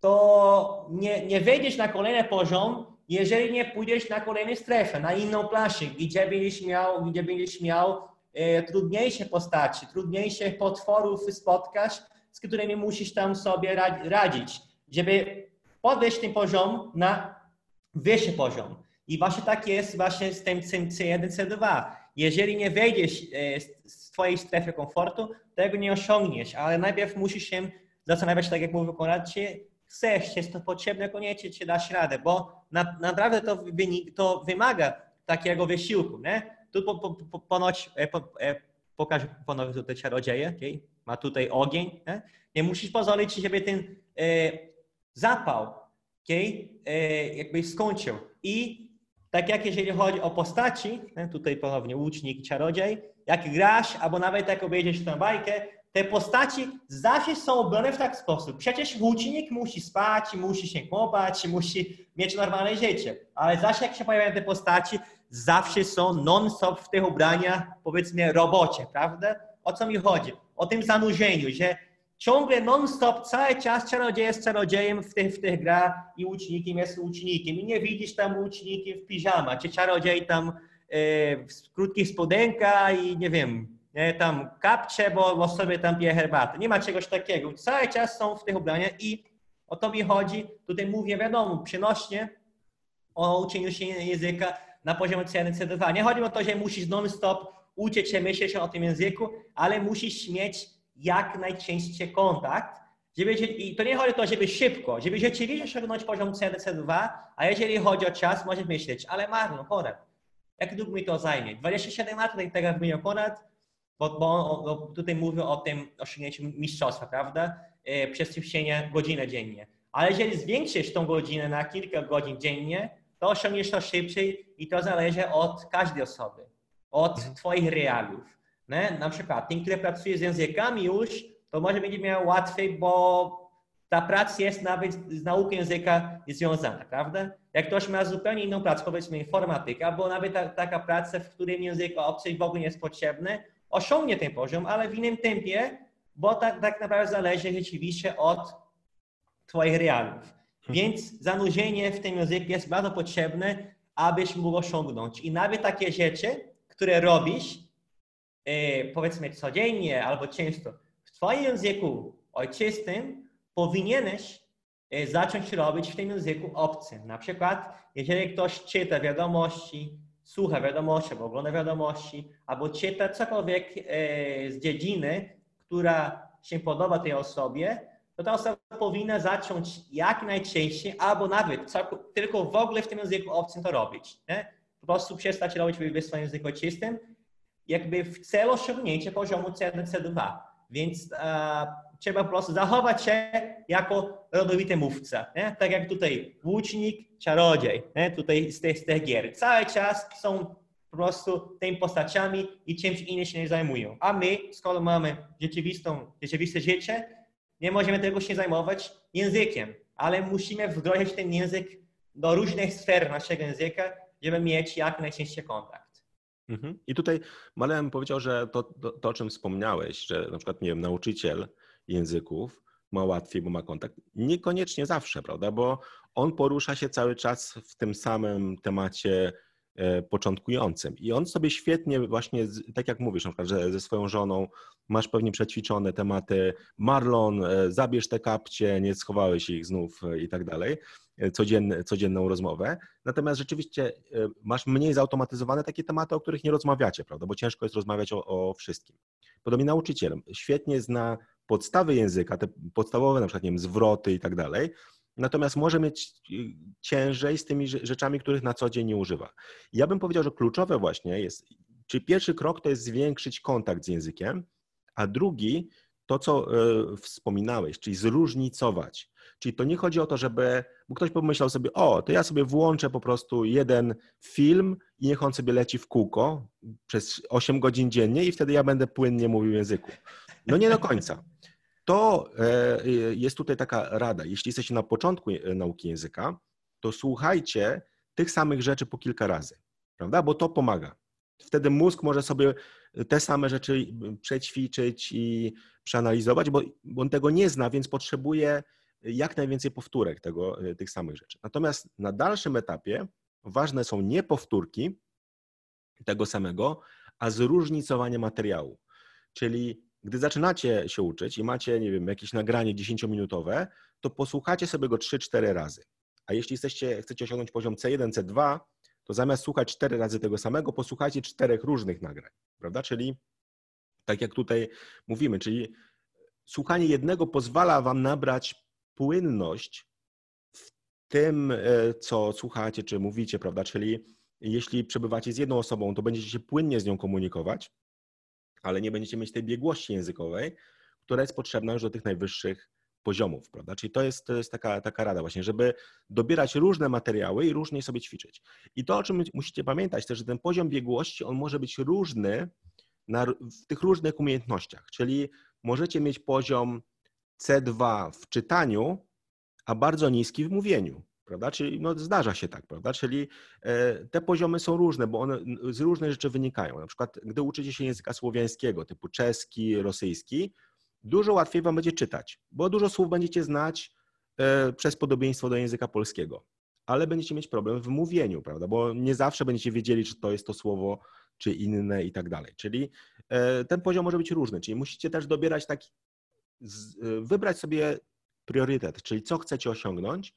to nie, nie wejdziesz na kolejny poziom, jeżeli nie pójdziesz na kolejną strefę, na inną planszę, gdzie będziesz miał, gdzie będziesz miał e, trudniejsze postaci, trudniejszych potworów spotkasz, z którymi musisz tam sobie radzić, żeby podejść ten poziom na wyższy poziom. I właśnie tak jest właśnie z tym C1, C2. Jeżeli nie wejdziesz e, z twojej strefy komfortu, tego nie osiągniesz, ale najpierw musisz się zastanawiać, tak jak mówił Konrad, czy chcesz, jest to potrzebne koniecznie, czy dasz radę, bo na, naprawdę to, wynik, to wymaga takiego wysiłku, nie? Tu po, po, po, ponoć, e, po, e, pokażę ponownie tutaj czarodzieje, okay? ma tutaj ogień, nie? nie musisz pozwolić, żeby ten e, zapał okay? e, jakby skończył. I tak jak jeżeli chodzi o postaci, nie? tutaj ponownie łucznik, czarodziej, jak grasz, albo nawet jak obejdziesz tę bajkę, te postaci zawsze są ubrane w taki sposób. Przecież łucznik musi spać, musi się kąpać, musi mieć normalne życie. Ale zawsze jak się pojawiają te postaci, zawsze są non-stop w tych ubraniach, powiedzmy, robocie, prawda? O co mi chodzi? O tym zanurzeniu, że ciągle non-stop, cały czas czarodziej jest czarodziejem w tych, w tych grach i łucznikiem jest łucznikiem. I nie widzisz tam łucznikiem w piżama, czy czarodziej tam E, w krótkich spodenkach i nie wiem, nie, tam kapcie, bo, bo sobie tam pije herbatę. Nie ma czegoś takiego. Cały czas są w tych ubraniach i o to mi chodzi. Tutaj mówię, wiadomo, przenośnie o uczeniu się języka na poziomie C1, C2. Nie chodzi o to, że musisz non-stop uczyć się, myśleć o tym języku, ale musisz mieć jak najczęściej kontakt. Żeby, I to nie chodzi o to, żeby szybko, żeby rzeczywiście osiągnąć poziom C1, C2, a jeżeli chodzi o czas, możesz myśleć, ale marno, chore jak długo mi to zajmie? 27 lat, jak mówił Konrad, bo, bo, bo tutaj mówię o tym osiągnięciu mistrzostwa, prawda? E, przez ćwiczenie godzinę dziennie. Ale jeżeli zwiększysz tą godzinę na kilka godzin dziennie, to osiągniesz to szybciej i to zależy od każdej osoby, od mhm. Twoich realiów. Nie? Na przykład ten, który pracuje z językami już, to może będzie miał łatwiej, bo ta praca jest nawet z nauką języka związana, prawda? Jak ktoś ma zupełnie inną pracę, powiedzmy informatyka, albo nawet ta, taka praca, w której język obcy w ogóle nie jest potrzebny, osiągnie ten poziom, ale w innym tempie bo tak, tak naprawdę zależy rzeczywiście od Twoich realiów. Mhm. Więc zanurzenie w tym języku jest bardzo potrzebne, abyś mógł osiągnąć. I nawet takie rzeczy, które robisz, e, powiedzmy codziennie albo często, w Twoim języku ojczystym powinieneś e, zacząć robić w tym języku obcym. Na przykład, jeżeli ktoś czyta wiadomości, słucha wiadomości, albo ogląda wiadomości, albo czyta cokolwiek e, z dziedziny, która się podoba tej osobie, to ta osoba powinna zacząć jak najczęściej, albo nawet tylko w ogóle w tym języku obcym to robić. Nie? Po prostu przestać robić w swoim języku czystym, jakby w celu osiągnięcia poziomu C1, C2. Więc e, trzeba po prostu zachować się jako rodowity mówca. Nie? Tak jak tutaj łucznik, czarodziej, nie? tutaj z tych, z tych gier. Cały czas są po prostu tymi postaciami i czymś innym się nie zajmują. A my, skoro mamy rzeczywistą, rzeczywiste życie, nie możemy tego się zajmować językiem, ale musimy wdrożyć ten język do różnych sfer naszego języka, żeby mieć jak najczęściej kontakt. Mhm. I tutaj Malem powiedział, że to, to, to, o czym wspomniałeś, że na przykład, nie wiem, nauczyciel języków ma łatwiej, bo ma kontakt. Niekoniecznie zawsze, prawda? Bo on porusza się cały czas w tym samym temacie e, początkującym. I on sobie świetnie właśnie, tak jak mówisz, na przykład, że ze swoją żoną masz pewnie przećwiczone tematy Marlon, e, zabierz te kapcie, nie schowałeś ich znów e, i tak dalej, codzienną rozmowę. Natomiast rzeczywiście masz mniej zautomatyzowane takie tematy, o których nie rozmawiacie, prawda? Bo ciężko jest rozmawiać o, o wszystkim. Podobnie nauczyciel świetnie zna podstawy języka, te podstawowe na przykład nie wiem, zwroty i tak dalej, natomiast może mieć y, ciężej z tymi rzeczami, których na co dzień nie używa. Ja bym powiedział, że kluczowe właśnie jest, czyli pierwszy krok to jest zwiększyć kontakt z językiem, a drugi to, co y, wspominałeś, czyli zróżnicować. Czyli to nie chodzi o to, żeby, bo ktoś pomyślał sobie, o, to ja sobie włączę po prostu jeden film i niech on sobie leci w kółko przez 8 godzin dziennie i wtedy ja będę płynnie mówił języku. No nie do końca. To e, jest tutaj taka rada. Jeśli jesteście na początku e, nauki języka, to słuchajcie tych samych rzeczy po kilka razy, prawda? Bo to pomaga. Wtedy mózg może sobie te same rzeczy przećwiczyć i przeanalizować, bo, on tego nie zna, więc potrzebuje jak najwięcej powtórek tego, e, tych samych rzeczy. Natomiast na dalszym etapie ważne są nie powtórki tego samego, a zróżnicowanie materiału. Czyli gdy zaczynacie się uczyć i macie, nie wiem, jakieś nagranie 10-minutowe, to posłuchacie sobie go 3-4 razy. A jeśli jesteście, chcecie osiągnąć poziom C1, C2, to zamiast słuchać 4 razy tego samego, posłuchajcie czterech różnych nagrań, prawda? Czyli tak jak tutaj mówimy, czyli słuchanie jednego pozwala wam nabrać płynność w tym, e, co słuchacie, czy mówicie, prawda? Czyli jeśli przebywacie z jedną osobą, to będziecie się płynnie z nią komunikować, ale nie będziecie mieć tej biegłości językowej, która jest potrzebna już do tych najwyższych poziomów, prawda? Czyli to jest, to jest taka, taka rada właśnie, żeby dobierać różne materiały i różnie sobie ćwiczyć. I to, o czym musicie pamiętać też, że ten poziom biegłości, on może być różny na, w tych różnych umiejętnościach, czyli możecie mieć poziom C2 w czytaniu, a bardzo niski w mówieniu prawda? Czyli no, zdarza się tak, prawda? Czyli e, te poziomy są różne, bo one z różnych rzeczy wynikają. Na przykład, gdy uczycie się języka słowiańskiego, typu czeski, rosyjski, dużo łatwiej wam będzie czytać, bo dużo słów będziecie znać e, przez podobieństwo do języka polskiego, ale będziecie mieć problem w mówieniu, prawda? Bo nie zawsze będziecie wiedzieli, czy to jest to słowo, czy inne i tak dalej. Czyli e, ten poziom może być różny, czyli musicie też dobierać taki, wybrać sobie priorytet, czyli co chcecie osiągnąć,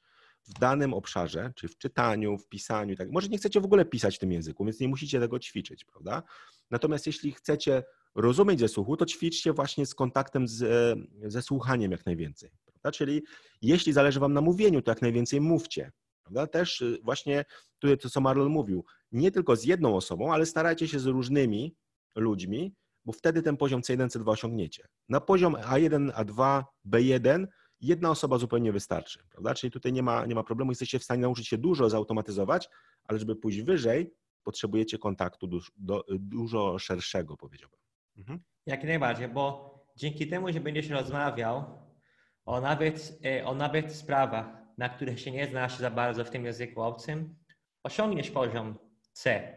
w danym obszarze, czy w czytaniu, w pisaniu tak. Może nie chcecie w ogóle pisać w tym języku, więc nie musicie tego ćwiczyć, prawda? Natomiast jeśli chcecie rozumieć ze słuchu, to ćwiczcie właśnie z kontaktem z, e, ze słuchaniem jak najwięcej, prawda? Czyli jeśli zależy wam na mówieniu, to jak najwięcej mówcie, prawda? Też y, właśnie tutaj to, co Marlon mówił, nie tylko z jedną osobą, ale starajcie się z różnymi ludźmi, bo wtedy ten poziom C1, C2 osiągniecie. Na poziom A1, A2, B1 jedna osoba zupełnie wystarczy, prawda? Czyli tutaj nie ma, nie ma problemu, jesteście w stanie nauczyć się dużo zautomatyzować, ale żeby pójść wyżej, potrzebujecie kontaktu do, dużo szerszego, powiedziałbym. Mhm. Jak najbardziej, bo dzięki temu, że będziesz rozmawiał o nawet, e, o nawet sprawach, na których się nie znasz za bardzo w tym języku obcym, osiągniesz poziom C.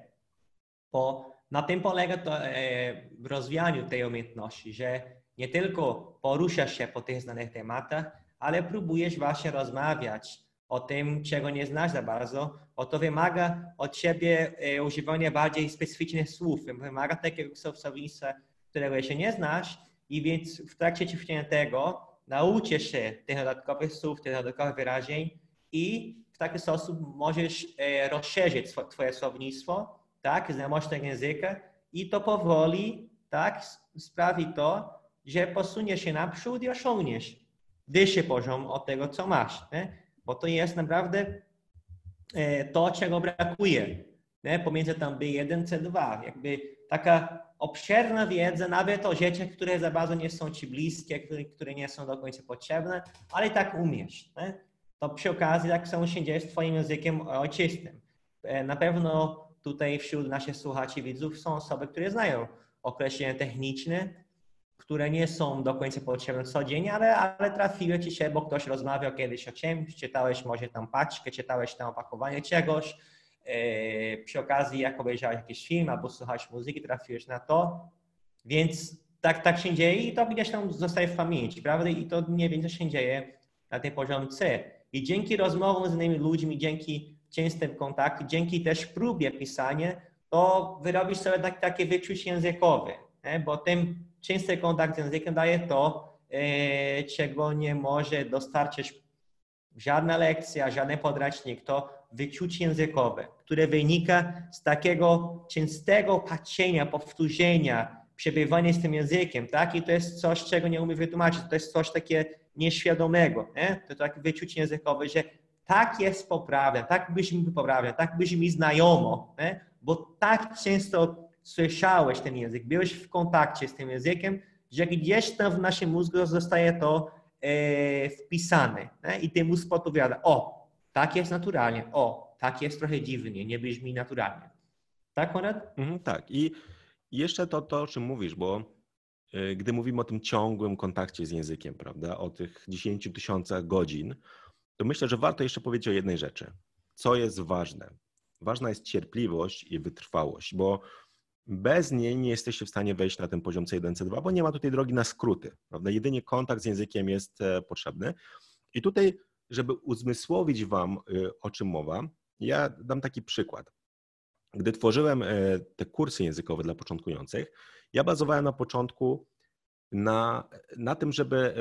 Bo na tym polega to e, w rozwijaniu tej umiejętności, że nie tylko poruszasz się po tych znanych tematach, ale próbujesz właśnie rozmawiać o tym, czego nie znasz za bardzo, o to wymaga od ciebie e, używania bardziej specyficznych słów, wymaga takiego słownictwa, którego jeszcze nie znasz. I więc w trakcie ćwiczenia tego nauczysz się tych dodatkowych słów, tych dodatkowych wyrażeń i w taki sposób możesz e, rozszerzyć twoje słownictwo, tak, znajomość tego języka i to powoli, tak, sprawi to, że posuniesz się naprzód i osiągniesz wyższy poziom od tego, co masz, nie? bo to jest naprawdę e, to, czego brakuje nie? pomiędzy tam B1 C2. Jakby taka obszerna wiedza, nawet o rzeczach, które za bardzo nie są ci bliskie, które, które nie są do końca potrzebne, ale i tak umiesz. Nie? To przy okazji tak samo się dzieje z twoim językiem ojczystym. E, na pewno tutaj wśród naszych słuchaczy, widzów są osoby, które znają określenia techniczne, które nie są do końca potrzebne codziennie, ale, ale trafiły ci się, bo ktoś rozmawiał kiedyś o czymś, czytałeś może tam paczkę, czytałeś tam opakowanie czegoś, e, przy okazji jak obejrzałeś jakiś film albo słuchałeś muzyki, trafiłeś na to, więc tak, tak się dzieje i to gdzieś tam zostaje w pamięci, prawda? I to mniej więcej się dzieje na tym poziomie C. I dzięki rozmowom z innymi ludźmi, dzięki częstym kontaktom, dzięki też próbie pisania, to wyrobisz sobie tak, takie wyczucie językowe, nie? bo tym częsty kontakt z językiem daje to, e, czego nie może dostarczyć żadna lekcja, żaden podręcznik, to wyczucie językowe, które wynika z takiego częstego patrzenia, powtórzenia, przebywania z tym językiem, tak? I to jest coś, czego nie umiem wytłumaczyć, to jest coś takie nieświadomego, nie? To takie wyczucie językowe, że tak jest poprawne, tak brzmi poprawne, tak brzmi znajomo, nie? bo tak często słyszałeś ten język, byłeś w kontakcie z tym językiem, że gdzieś tam w naszym mózgu zostaje to e, wpisane nie? i ten mózg podpowiada, o, tak jest naturalnie, o, tak jest trochę dziwnie, nie brzmi naturalnie. Tak, Konrad? Mhm, tak. I jeszcze to, to, o czym mówisz, bo e, gdy mówimy o tym ciągłym kontakcie z językiem, prawda, o tych 10 tysiącach godzin, to myślę, że warto jeszcze powiedzieć o jednej rzeczy. Co jest ważne? Ważna jest cierpliwość i wytrwałość, bo bez niej nie jesteście w stanie wejść na ten poziom C1, C2, bo nie ma tutaj drogi na skróty. Prawda? Jedynie kontakt z językiem jest e, potrzebny. I tutaj, żeby uzmysłowić Wam, e, o czym mowa, ja dam taki przykład. Gdy tworzyłem e, te kursy językowe dla początkujących, ja bazowałem na początku na, na tym, żeby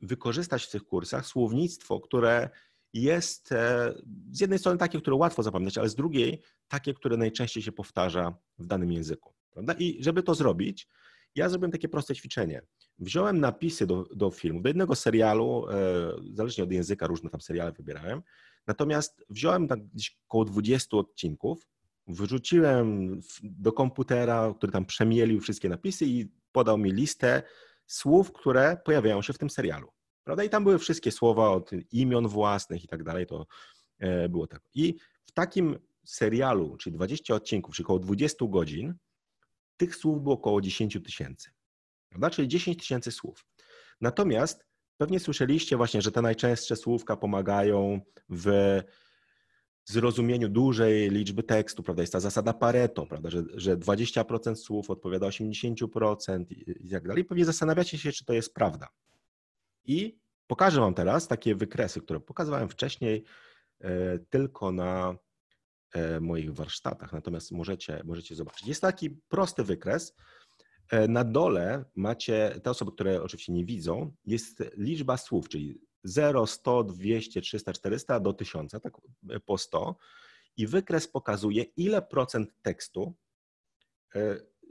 wykorzystać w tych kursach słownictwo, które jest z jednej strony takie, które łatwo zapamiętać, ale z drugiej takie, które najczęściej się powtarza w danym języku. Prawda? I żeby to zrobić, ja zrobiłem takie proste ćwiczenie. Wziąłem napisy do, do filmu, do jednego serialu, e, zależnie od języka, różne tam seriale wybierałem. Natomiast wziąłem tak gdzieś około 20 odcinków, wyrzuciłem do komputera, który tam przemielił wszystkie napisy i podał mi listę słów, które pojawiają się w tym serialu. Prawda? I tam były wszystkie słowa od imion własnych i tak dalej, to e, było tak. I w takim serialu, czyli 20 odcinków, czyli około 20 godzin, tych słów było około 10 tysięcy. Prawda? Czyli 10 tysięcy słów. Natomiast pewnie słyszeliście właśnie, że te najczęstsze słówka pomagają w zrozumieniu dużej liczby tekstu, prawda? Jest ta zasada Pareto, prawda? Że, że 20% słów odpowiada 80% i, i tak dalej. Pewnie zastanawiacie się, czy to jest prawda. I pokażę Wam teraz takie wykresy, które pokazywałem wcześniej e, tylko na moich warsztatach, natomiast możecie, możecie zobaczyć. Jest taki prosty wykres. E, na dole macie, te osoby, które oczywiście nie widzą, jest liczba słów, czyli 0, 100, 200, 300, 400 do 1000, tak po 100. I wykres pokazuje, ile procent tekstu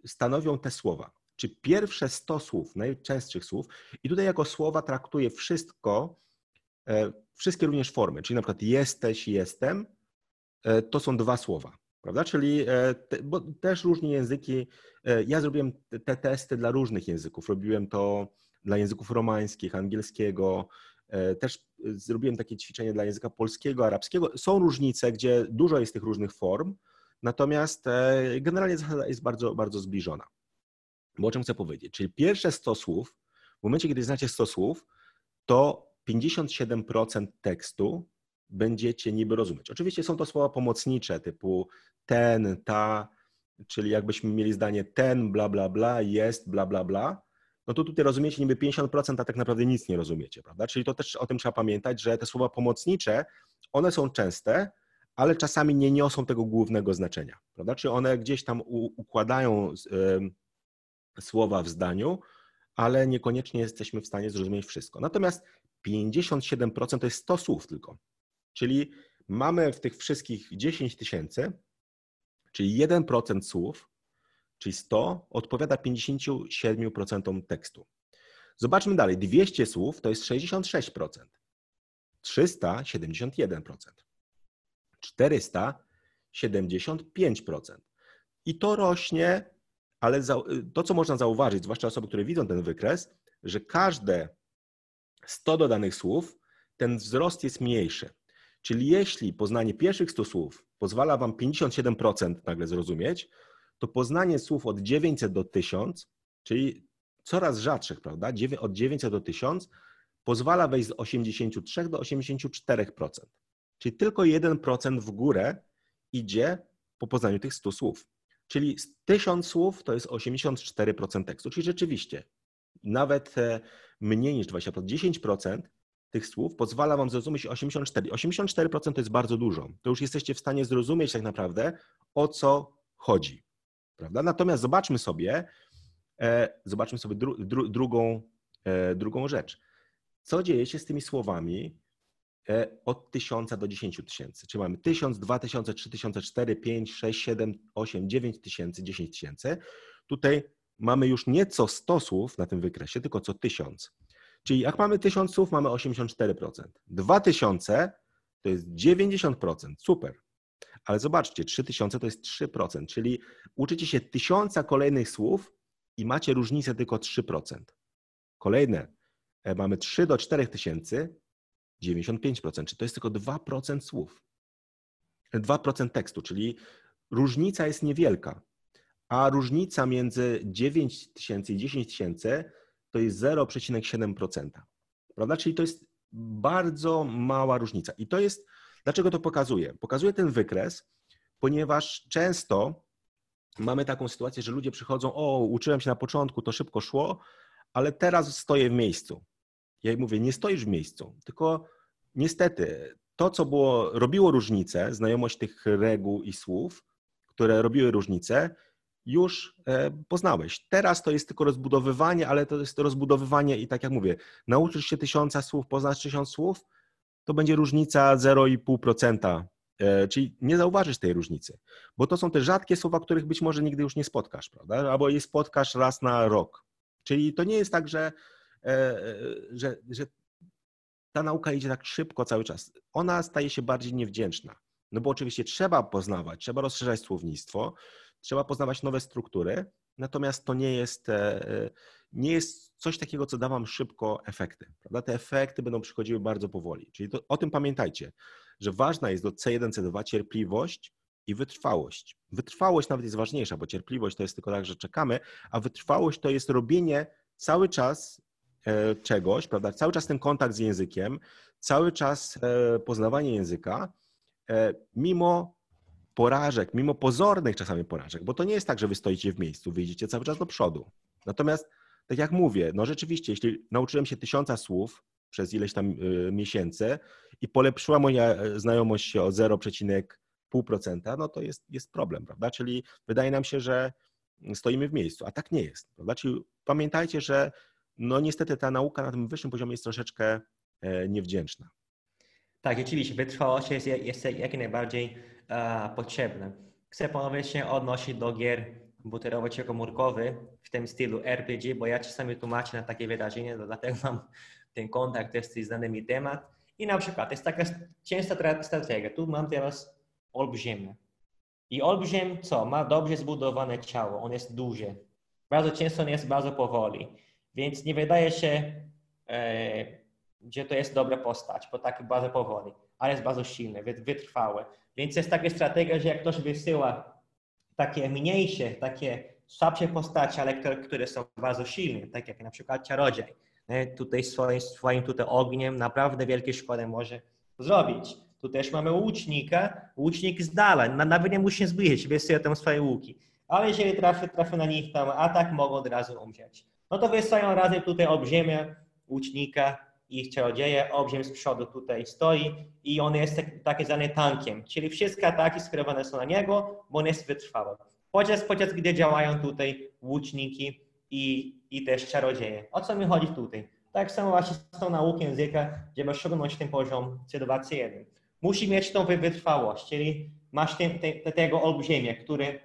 stanowią te słowa czy pierwsze 100 słów, najczęstszych słów, i tutaj jako słowa traktuję wszystko, e, wszystkie również formy, czyli na przykład jesteś, jestem, e, to są dwa słowa, prawda? Czyli, e, bo też różne języki, ja zrobiłem te testy dla różnych języków, robiłem to dla języków romańskich, angielskiego, też zrobiłem takie ćwiczenie dla języka polskiego, arabskiego. Są różnice, gdzie dużo jest tych różnych form, natomiast generalnie zasada jest bardzo, bardzo zbliżona. Bo o czym chcę powiedzieć? Czyli pierwsze 100 słów, w momencie, kiedy znacie 100 słów, to 57% tekstu będziecie niby rozumieć. Oczywiście są to słowa pomocnicze typu ten, ta, czyli jakbyśmy mieli zdanie ten, bla, bla, bla, jest, bla, bla, bla. no to tutaj rozumiecie niby 50%, a tak naprawdę nic nie rozumiecie, prawda? Czyli to też o tym trzeba pamiętać, że te słowa pomocnicze, one są częste, ale czasami nie niosą tego głównego znaczenia, prawda? Czy one gdzieś tam układają słowa w zdaniu, ale niekoniecznie jesteśmy w stanie zrozumieć wszystko. Natomiast 57% to jest 100 słów tylko. Czyli mamy w tych wszystkich 10 tysięcy, czyli 1% słów, czyli 100 odpowiada 57% tekstu. Zobaczmy dalej. 200 słów to jest 66%, 300 71%, 400 75%. I to rośnie, ale to, co można zauważyć, zwłaszcza osoby, które widzą ten wykres, że każde 100 dodanych słów, ten wzrost jest mniejszy. Czyli jeśli poznanie pierwszych 100 słów pozwala Wam 57% nagle zrozumieć, to poznanie słów od 900 do 1000, czyli coraz rzadszych, prawda, od 900 do 1000, pozwala wejść z 83 do 84%. Czyli tylko 1% w górę idzie po poznaniu tych 100 słów. Czyli 1000 słów to jest 84% tekstu. Czyli rzeczywiście nawet e, mniej niż 20%, 10% tych słów pozwala Wam zrozumieć 84. 84% to jest bardzo dużo. To już jesteście w stanie zrozumieć tak naprawdę, o co chodzi. Prawda? Natomiast zobaczmy sobie, e, zobaczmy sobie dru, dru, drugą, e, drugą rzecz. Co dzieje się z tymi słowami e, od 1000 do 10 tysięcy? Czy mamy 1000, 2000, 3000, 4, 5, 6, 7, 8, 9 tysięcy, 10 tysięcy? Tutaj mamy już nieco 100 słów na tym wykresie, tylko co 1000. Czyli jak mamy 1000 słów, mamy 84%. 2000 to jest 90%. Super. Ale zobaczcie, 3000 to jest 3%, czyli uczycie się tysiąca kolejnych słów i macie różnicę tylko 3%. Kolejne, e, mamy 3 do 4000, 95%, czy to jest tylko 2% słów. 2% tekstu, czyli różnica jest niewielka, a różnica między 9000 i 10 tysięcy to jest 0,7%. Prawda? Czyli to jest bardzo mała różnica. I to jest Dlaczego to pokazuję? Pokazuję ten wykres, ponieważ często mamy taką sytuację, że ludzie przychodzą, o, uczyłem się na początku, to szybko szło, ale teraz stoję w miejscu. Ja mówię, nie stoisz w miejscu, tylko niestety to, co było, robiło różnicę, znajomość tych reguł i słów, które robiły różnicę, już e, poznałeś. Teraz to jest tylko rozbudowywanie, ale to jest rozbudowywanie i tak jak mówię, nauczysz się tysiąca słów, poznasz tysiąc słów, to będzie różnica 0,5%, e, czyli nie zauważysz tej różnicy, bo to są te rzadkie słowa, których być może nigdy już nie spotkasz, prawda? Albo je spotkasz raz na rok. Czyli to nie jest tak, że, e, że, że ta nauka idzie tak szybko cały czas. Ona staje się bardziej niewdzięczna. No bo oczywiście trzeba poznawać, trzeba rozszerzać słownictwo, trzeba poznawać nowe struktury, natomiast to nie jest, nie jest coś takiego, co da wam szybko efekty. Prawda? Te efekty będą przychodziły bardzo powoli. Czyli to, o tym pamiętajcie, że ważna jest do C1, C2 cierpliwość i wytrwałość. Wytrwałość nawet jest ważniejsza, bo cierpliwość to jest tylko tak, że czekamy, a wytrwałość to jest robienie cały czas e, czegoś, prawda? Cały czas ten kontakt z językiem, cały czas e, poznawanie języka, e, mimo porażek, mimo pozornych czasami porażek, bo to nie jest tak, że wy stoicie w miejscu, wyjdziecie cały czas do przodu. Natomiast tak jak mówię, no rzeczywiście, jeśli nauczyłem się tysiąca słów przez ileś tam y, miesięcy i polepszyła moja e, znajomość się o 0,5%, no to jest, jest problem, prawda? Czyli wydaje nam się, że stoimy w miejscu, a tak nie jest, prawda? Czyli pamiętajcie, że no niestety ta nauka na tym wyższym poziomie jest troszeczkę e, niewdzięczna. Tak, rzeczywiście, wytrwałość jest, jest jak najbardziej uh, potrzebna. Chcę ponownie się odnosić do gier buterowo-komórkowy w tym stylu RPG, bo ja czasami tłumaczę na takie wydarzenia, dlatego mam ten kontakt, to jest znany mi temat. I na przykład jest taka częsta strategia. Tu mam teraz olbrzymie. I olbrzym co? Ma dobrze zbudowane ciało, on jest duży. Bardzo często on jest bardzo powoli, więc nie wydaje się, e, że to jest dobra postać, bo tak bardzo powoli, ale jest bardzo silny, wytrwały. Więc jest taka strategia, że jak ktoś wysyła takie mniejsze, takie słabsze postacie, ale które, które są bardzo silne, tak jak na przykład czarodziej. Tutaj swoim, swoim tutaj ogniem naprawdę wielkie szkody może zrobić. Tu też mamy łucznika, łucznik z dala, nawet nie musi się zbliżyć, wysyła tam swoje łuki. Ale jeżeli trafi, trafi na nich tam atak, mogą od razu umrzeć. no to wystają razem tutaj olbrzymie łucznika i czarodzieje, olbrzym z przodu tutaj stoi i on jest tak, taki zwany tankiem, czyli wszystkie ataki skierowane są na niego, bo on jest wytrwały. Podczas, podczas gdy działają tutaj łuczniki i, i też czarodzieje. O co mi chodzi tutaj? Tak samo właśnie z tą nauką języka, żeby osiągnąć ten poziom C2, C1. Musi mieć tą wytrwałość, czyli masz ten, te, tego olbrzymie, który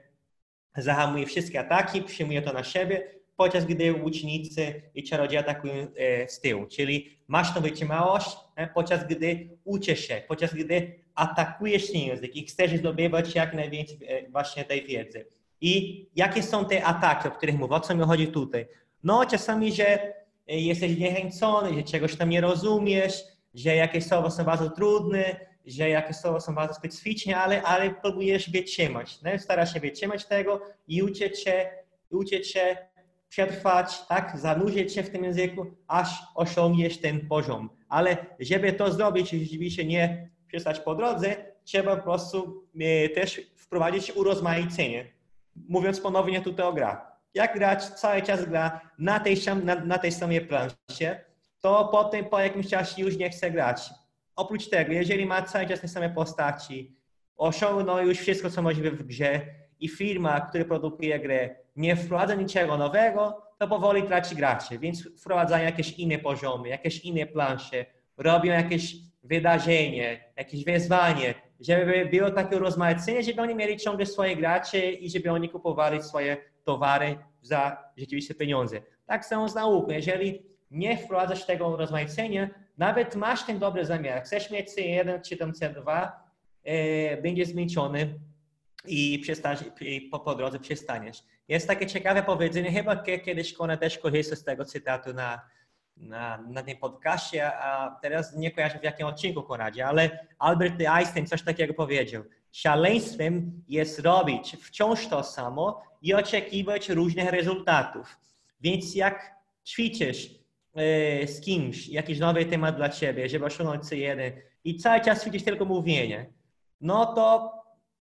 zahamuje wszystkie ataki, przyjmuje to na siebie, podczas gdy łucznicy i czarodzieje atakują e, z tyłu. Czyli masz tą wytrzymałość, e, podczas gdy uczysz się, podczas gdy atakujesz ten język i chcesz zdobywać jak najwięcej e, właśnie tej wiedzy. I jakie są te ataki, o których mówię? O co mi chodzi tutaj? No czasami, że jesteś niechęcony, że czegoś tam nie rozumiesz, że jakieś słowa są bardzo trudne, że jakieś słowa są bardzo specyficzne, ale, ale próbujesz wytrzymać. No? Starasz się wytrzymać tego i uczyć przetrwać, tak, zanurzyć się w tym języku, aż osiągniesz ten poziom. Ale żeby to zrobić rzeczywiście nie przestać po drodze, trzeba po prostu e, też wprowadzić urozmaicenie. Mówiąc ponownie tutaj o grach. Jak grać cały czas gra na tej, na, na tej samej planszy, to potem po jakimś czasie już nie chce grać. Oprócz tego, jeżeli ma cały czas te same postaci, osiągnął już wszystko, co możliwe w grze i firma, która produkuje grę, nie wprowadza niczego nowego, to powoli traci graczy, więc wprowadzają jakieś inne poziomy, jakieś inne plansze, robią jakieś wydarzenie, jakieś wyzwanie, żeby było takie urozmaicenie, żeby oni mieli ciągle swoje gracze i żeby oni kupowali swoje towary za rzeczywiste pieniądze. Tak samo z nauką. Jeżeli nie wprowadzasz tego urozmaicenia, nawet masz ten dobry zamiar, chcesz mieć C1 czy tam C2, e, będzie zmęczony i, i po, po drodze przestaniesz. Jest takie ciekawe powiedzenie, chyba kiedyś też korzysta z tego cytatu na, na, na tym podcaście, a teraz nie kojarzę w jakim odcinku Konadzie, ale Albert Einstein coś takiego powiedział. Szaleństwem jest robić wciąż to samo i oczekiwać różnych rezultatów. Więc jak ćwiczysz e, z kimś jakiś nowy temat dla ciebie, żeby osiągnąć C1 i cały czas ćwiczysz tylko mówienie, no to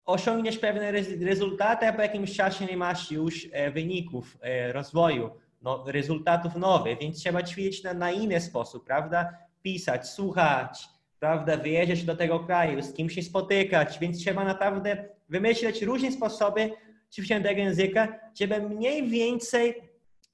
osiągniesz pewne rezultaty, a po jakimś czasie nie masz już e, wyników e, rozwoju, no, rezultatów nowych, więc trzeba ćwiczyć na, na inny sposób, prawda? Pisać, słuchać, prawda? Wyjeżdżać do tego kraju, z kim się spotykać, więc trzeba naprawdę wymyśleć różne sposoby ćwiczenia tego języka, żeby mniej więcej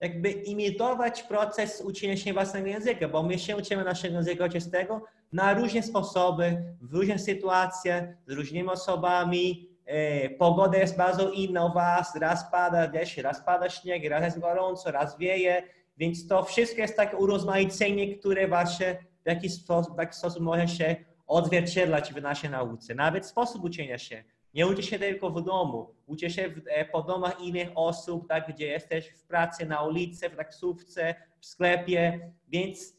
jakby imitować proces uczenia się własnego języka, bo my się uczymy naszego języka ojczystego na różne sposoby, w różnych sytuacjach, z różnymi osobami. E, pogoda jest bardzo inna u Was, raz pada deszcz, raz pada śnieg, raz jest gorąco, raz wieje, więc to wszystko jest takie urozmaicenie, które właśnie w jakiś sposób, w jakiś sposób może się odzwierciedlać w naszej nauce. Nawet sposób uczenia się. Nie uczy się tylko w domu, uczy się w, e, po domach innych osób, tak, gdzie jesteś w pracy, na ulicy, w taksówce, w sklepie, więc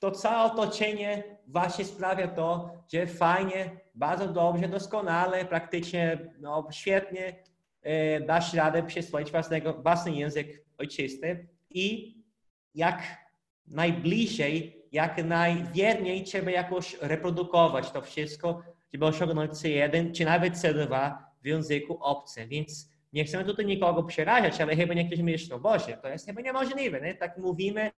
to całe otoczenie właśnie sprawia to, że fajnie, bardzo dobrze, doskonale, praktycznie no, świetnie e, dasz radę przyswoić własnego, własny język ojczysty i jak najbliżej, jak najwierniej trzeba jakoś reprodukować to wszystko, żeby osiągnąć C1 czy nawet C2 w języku obcym. Więc nie chcemy tutaj nikogo przerażać, ale chyba niektórzy myślą, Boże, to jest chyba niemożliwe. Nie? Tak mówimy,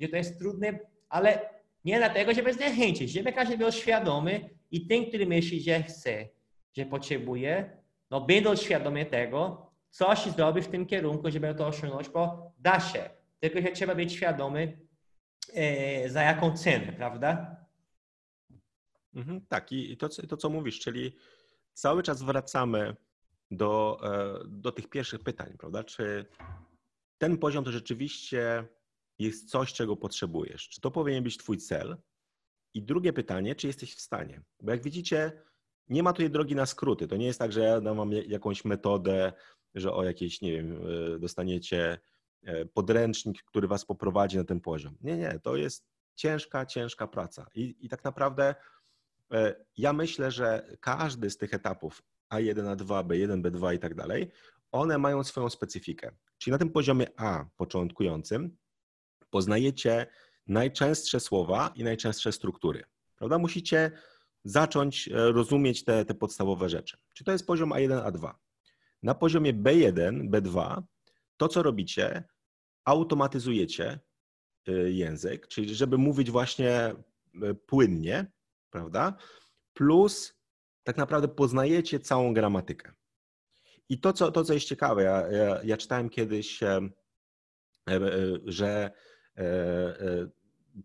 że to jest trudne, ale nie dlatego, żeby zniechęcić, żeby każdy był świadomy i ten, który myśli, że chce, że potrzebuje, no będą świadomy tego, coś zrobi w tym kierunku, żeby to osiągnąć, bo da się. Tylko, że trzeba być świadomy, e, za jaką cenę, prawda? Mhm, tak, i to, to, co mówisz, czyli cały czas wracamy do, e, do tych pierwszych pytań, prawda? Czy ten poziom to rzeczywiście jest coś, czego potrzebujesz? Czy to powinien być Twój cel? I drugie pytanie, czy jesteś w stanie? Bo jak widzicie, nie ma tutaj drogi na skróty. To nie jest tak, że ja dam wam jakąś metodę, że o jakieś, nie wiem, e, dostaniecie e, podręcznik, który was poprowadzi na ten poziom. Nie, nie, to jest ciężka, ciężka praca. I, i tak naprawdę E, ja myślę, że każdy z tych etapów A1, A2, B1, B2 i tak dalej, one mają swoją specyfikę. Czyli na tym poziomie A początkującym poznajecie najczęstsze słowa i najczęstsze struktury. Prawda? Musicie zacząć e, rozumieć te, te podstawowe rzeczy. Czy to jest poziom A1, A2? Na poziomie B1, B2 to, co robicie, automatyzujecie język, czyli żeby mówić właśnie płynnie, prawda? Plus tak naprawdę poznajecie całą gramatykę. I to, co, to, co jest ciekawe, ja, ja, ja czytałem kiedyś, że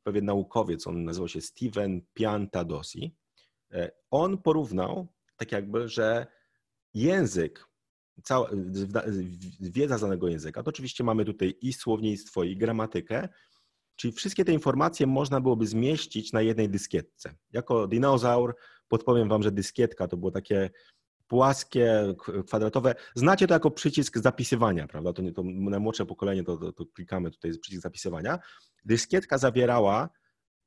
pewien naukowiec, on nazywał się Steven Piantadosi, on porównał tak jakby, że język, cała, wiedza z danego języka, to oczywiście mamy tutaj i słownictwo, i gramatykę, czyli wszystkie te informacje można byłoby zmieścić na jednej dyskietce. Jako dinozaur podpowiem wam, że dyskietka to było takie płaskie, kwadratowe. Znacie to jako przycisk zapisywania, prawda? To, nie, to najmłodsze pokolenie to, to, to klikamy tutaj przycisk zapisywania. Dyskietka zawierała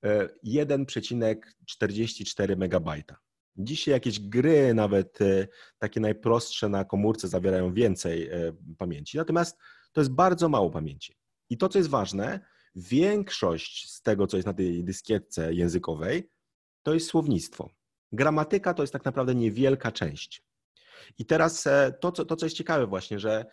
1,44 e, megabajta. Dzisiaj jakieś gry, nawet e, takie najprostsze na komórce, zawierają więcej e, pamięci. Natomiast to jest bardzo mało pamięci. I to, co jest ważne, większość z tego, co jest na tej dyskietce językowej, to jest słownictwo. Gramatyka to jest tak naprawdę niewielka część. I teraz e, to, co, to, co jest ciekawe właśnie, że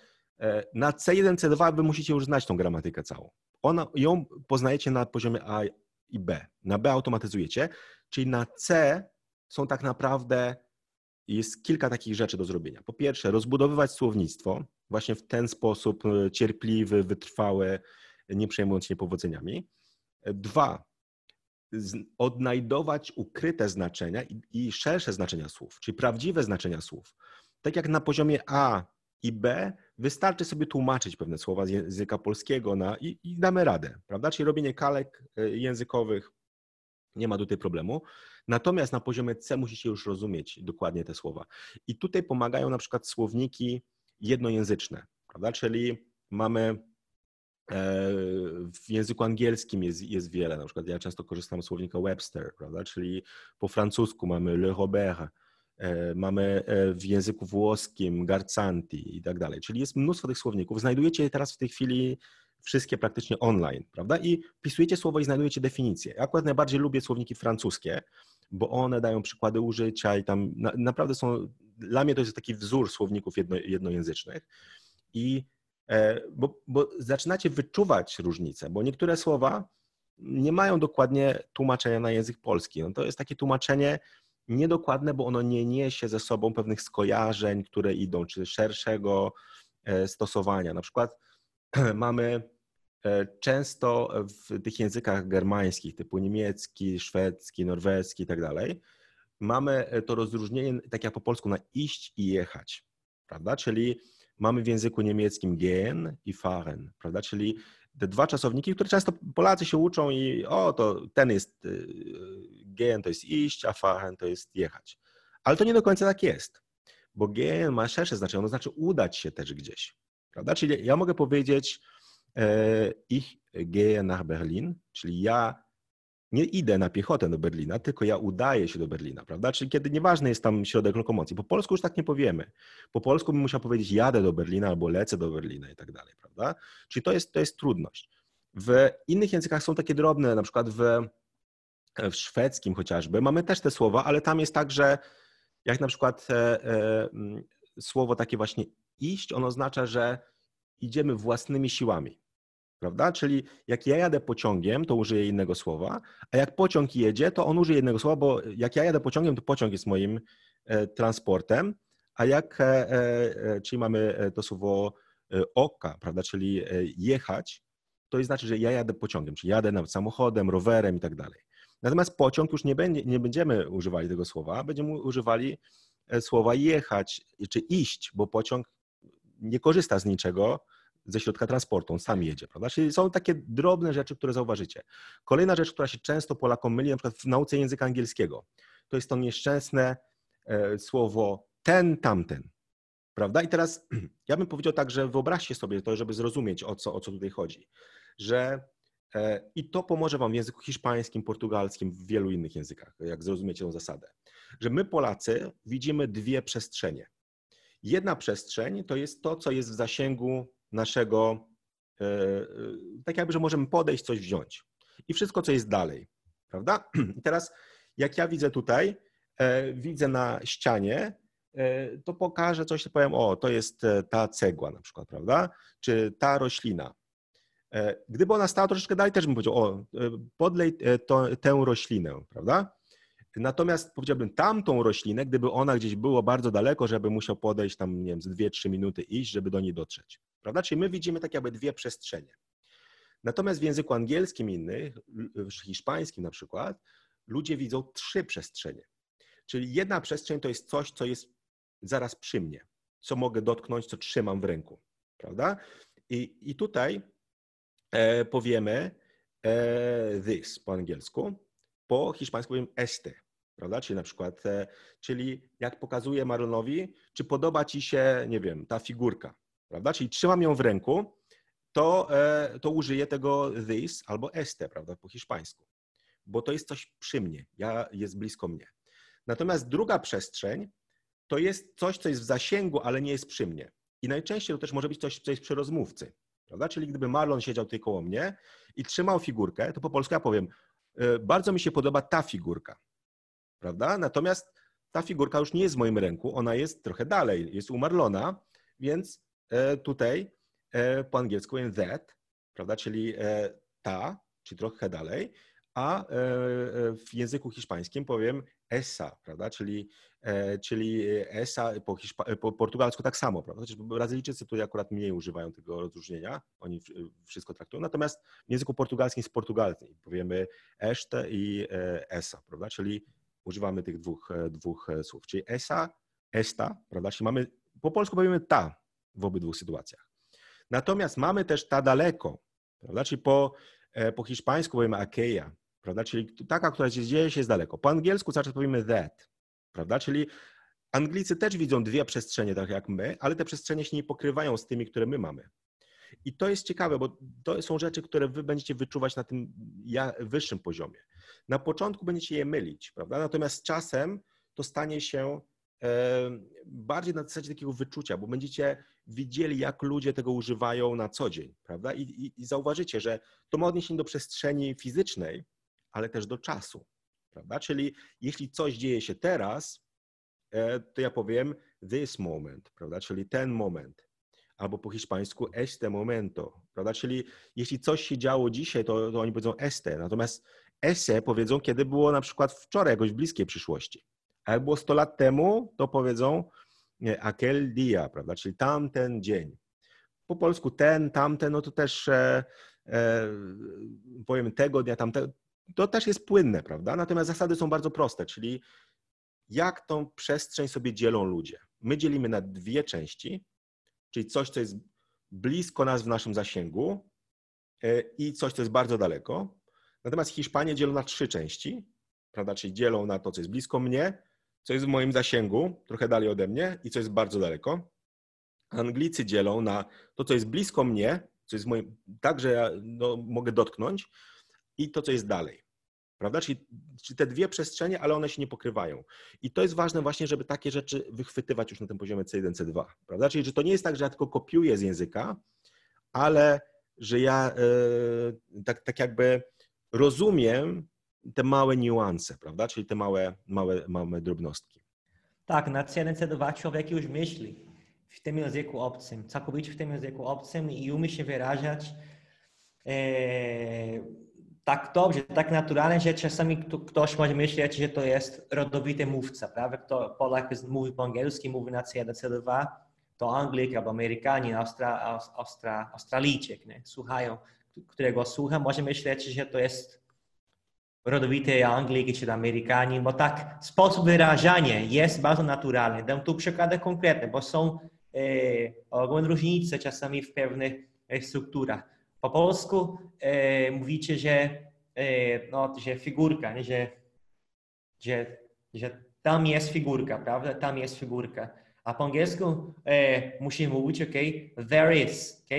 na C1, C2 wy musicie już znać tą gramatykę całą. Ona, ją poznajecie na poziomie A i B. Na B automatyzujecie, czyli na C są tak naprawdę, jest kilka takich rzeczy do zrobienia. Po pierwsze, rozbudowywać słownictwo właśnie w ten sposób e, cierpliwy, wytrwały, nie przejmując się niepowodzeniami. Dwa, odnajdować ukryte znaczenia i, i szersze znaczenia słów, czyli prawdziwe znaczenia słów. Tak jak na poziomie A i B, wystarczy sobie tłumaczyć pewne słowa z języka polskiego na, i, i damy radę, prawda? Czyli robienie kalek e, językowych, nie ma tutaj problemu. Natomiast na poziomie C musicie już rozumieć dokładnie te słowa. I tutaj pomagają na przykład słowniki jednojęzyczne, prawda? Czyli mamy e, w języku angielskim jest, jest wiele, na przykład ja często korzystam z słownika Webster, prawda? czyli po francusku mamy Le Robert, mamy e, w języku włoskim Garzanti i tak dalej. Czyli jest mnóstwo tych słowników. Znajdujecie je teraz w tej chwili wszystkie praktycznie online, prawda? I pisujecie słowo i znajdujecie definicję. Ja akurat najbardziej lubię słowniki francuskie, bo one dają przykłady użycia i tam na, naprawdę są, dla mnie to jest taki wzór słowników jedno, jednojęzycznych i e, bo, bo zaczynacie wyczuwać różnice, bo niektóre słowa nie mają dokładnie tłumaczenia na język polski. No to jest takie tłumaczenie niedokładne, bo ono nie niesie ze sobą pewnych skojarzeń, które idą, czy szerszego e, stosowania. Na przykład mamy e, często w tych językach germańskich, typu niemiecki, szwedzki, norweski i tak dalej, mamy e, to rozróżnienie, tak jak po polsku, na iść i jechać, prawda? Czyli mamy w języku niemieckim gehen i fahren, prawda? Czyli te dwa czasowniki, które często Polacy się uczą i o, to ten jest e, gehen to jest iść, a fahren to jest jechać. Ale to nie do końca tak jest, bo gehen ma szersze znaczenie, ono znaczy udać się też gdzieś. Prawda? Czyli ja mogę powiedzieć e, ich gehe nach Berlin, czyli ja nie idę na piechotę do Berlina, tylko ja udaję się do Berlina, prawda? Czyli kiedy nieważny jest tam środek lokomocji. Po polsku już tak nie powiemy. Po polsku bym musiał powiedzieć jadę do Berlina albo lecę do Berlina i tak dalej, prawda? Czyli to jest, to jest trudność. W innych językach są takie drobne, na przykład w, w szwedzkim chociażby mamy też te słowa, ale tam jest tak, że jak na przykład e, e, słowo takie właśnie iść, on oznacza, że idziemy własnymi siłami. Prawda? Czyli jak ja jadę pociągiem, to użyję innego słowa, a jak pociąg jedzie, to on użyje innego słowa, bo jak ja jadę pociągiem, to pociąg jest moim e, transportem, a jak, e, e, czyli mamy to słowo oka, prawda, czyli jechać, to znaczy, że ja jadę pociągiem, czyli jadę nawet samochodem, rowerem i tak dalej. Natomiast pociąg już nie, będzie, nie będziemy używali tego słowa, będziemy używali słowa jechać czy iść, bo pociąg nie korzysta z niczego ze środka transportu, on sam jedzie, prawda? Czyli są takie drobne rzeczy, które zauważycie. Kolejna rzecz, która się często Polakom myli, na przykład w nauce języka angielskiego, to jest to nieszczęsne e, słowo ten, tamten, prawda? I teraz ja bym powiedział tak, że wyobraźcie sobie to, żeby zrozumieć, o co, o co tutaj chodzi, że e, i to pomoże Wam w języku hiszpańskim, portugalskim, w wielu innych językach, jak zrozumiecie tę zasadę, że my Polacy widzimy dwie przestrzenie. Jedna przestrzeń to jest to, co jest w zasięgu naszego, e, e, tak jakby, że możemy podejść, coś wziąć. I wszystko, co jest dalej, prawda? I teraz, jak ja widzę tutaj, e, widzę na ścianie, to pokażę coś, powiem, o, to jest ta cegła na przykład, prawda? Czy ta roślina. Gdyby ona stała troszeczkę dalej, też bym powiedział, o, podlej to, tę roślinę, prawda? Natomiast powiedziałbym tamtą roślinę, gdyby ona gdzieś było bardzo daleko, żeby musiał podejść tam, nie wiem, z 2-3 minuty iść, żeby do niej dotrzeć. Prawda? Czyli my widzimy tak jakby dwie przestrzenie. Natomiast w języku angielskim innych, hiszpańskim na przykład, ludzie widzą trzy przestrzenie. Czyli jedna przestrzeń to jest coś, co jest zaraz przy mnie, co mogę dotknąć, co trzymam w ręku. Prawda? I, i tutaj e, powiemy e, this po angielsku, po hiszpańsku powiem este, prawda? Czyli na przykład, e, czyli jak pokazuję Maronowi, czy podoba ci się, nie wiem, ta figurka, prawda? Czyli trzymam ją w ręku, to, e, to użyję tego this albo este, prawda, po hiszpańsku, bo to jest coś przy mnie, ja, jest blisko mnie. Natomiast druga przestrzeń to jest coś, co jest w zasięgu, ale nie jest przy mnie. I najczęściej to też może być coś, co jest przy rozmówcy. Prawda? Czyli gdyby Marlon siedział tutaj koło mnie i trzymał figurkę, to po polsku ja powiem, E, bardzo mi się podoba ta figurka, prawda? Natomiast ta figurka już nie jest w moim ręku, ona jest trochę dalej, jest u Marlona, więc tutaj e, po angielsku jest that, prawda? Czyli ta, czyli trochę dalej, a w języku hiszpańskim powiem esa, prawda? Czyli, czyli esa po, hiszpa- po portugalsku tak samo, prawda? Chociaż Brazylijczycy tutaj akurat mniej używają tego rozróżnienia, oni wszystko traktują, natomiast w języku portugalskim jest portugalski, powiemy este i esa, prawda? Czyli używamy tych dwóch, dwóch słów, czyli esa, esta, prawda? Czyli mamy, po polsku powiemy ta w obydwu sytuacjach. Natomiast mamy też ta daleko, prawda? Czyli po, po hiszpańsku powiemy akeja, prawda? Czyli taka, która się dzieje się jest daleko. Po angielsku cały czas powiemy that, prawda? Czyli Anglicy też widzą dwie przestrzenie, tak jak my, ale te przestrzenie się nie pokrywają z tymi, które my mamy. I to jest ciekawe, bo to są rzeczy, które wy będziecie wyczuwać na tym wyższym poziomie. Na początku będziecie je mylić, prawda? Natomiast z czasem to stanie się bardziej na zasadzie takiego wyczucia, bo będziecie widzieli, jak ludzie tego używają na co dzień, prawda? I, i, i zauważycie, że to ma odniesienie do przestrzeni fizycznej, ale też do czasu, prawda? Czyli jeśli coś dzieje się teraz, e, to ja powiem this moment, prawda? Czyli ten moment. Albo po hiszpańsku este momento, prawda? Czyli jeśli coś się działo dzisiaj, to, to oni powiedzą este, natomiast ese powiedzą, kiedy było na przykład wczoraj, jakoś w bliskiej przyszłości. A jak było 100 lat temu, to powiedzą aquel dia, prawda? Czyli tamten dzień. Po polsku ten, tamten, no to też e, e, powiem tego dnia, tamtego to też jest płynne, prawda? Natomiast zasady są bardzo proste, czyli jak tą przestrzeń sobie dzielą ludzie. My dzielimy na dwie części, czyli coś, co jest blisko nas w naszym zasięgu e, i coś, co jest bardzo daleko. Natomiast Hiszpanie dzielą na trzy części, prawda? Czyli dzielą na to, co jest blisko mnie, co jest w moim zasięgu, trochę dalej ode mnie i co jest bardzo daleko. Anglicy dzielą na to, co jest blisko mnie, co jest moim, tak, że ja no, mogę dotknąć, i to, co jest dalej. Prawda? Czyli, czyli te dwie przestrzenie, ale one się nie pokrywają. I to jest ważne właśnie, żeby takie rzeczy wychwytywać już na tym poziomie C1, C2. Prawda? Czyli, że to nie jest tak, że ja tylko kopiuję z języka, ale że ja yy, tak, tak jakby rozumiem te małe niuanse, prawda? Czyli te małe, małe, małe drobnostki. Tak, na C1, C2 człowiek już myśli w tym języku obcym, całkowicie w tym języku obcym i umie się wyrażać. Yy tak dobrze, tak naturalnie, że czasami ktoś może myśleć, że to jest rodowity mówca, prawda? Kto Polak mówi po angielsku, mówi na C1, to Anglik albo Amerykanin, Austra, Austra, Australijczyk, nie? słuchają, którego słucha, może myśleć, że to jest rodowity Anglik czy Amerykanin, bo tak sposób wyrażania jest bardzo naturalny. Dam tu przykłady konkretne, bo są e, różnice czasami w pewnych e, strukturach. Po polsku e, mówicie, że, e, no, że figurka, nie? Że, że, że tam jest figurka, prawda? Tam jest figurka. A po angielsku e, musimy mówić, ok, there is, ok?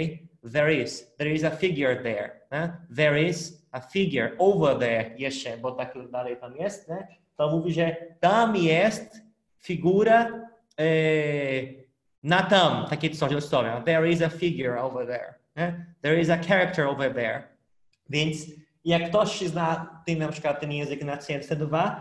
There is, there is a figure there. Ne? There is a figure over there jeszcze, bo tak dalej tam jest. Ne? To mówi, że tam jest figura e, na tam, takie coś, historia. There is a figure over there. There is a character over there. Więc jak ktoś zna tym, na przykład ten język na CRC2,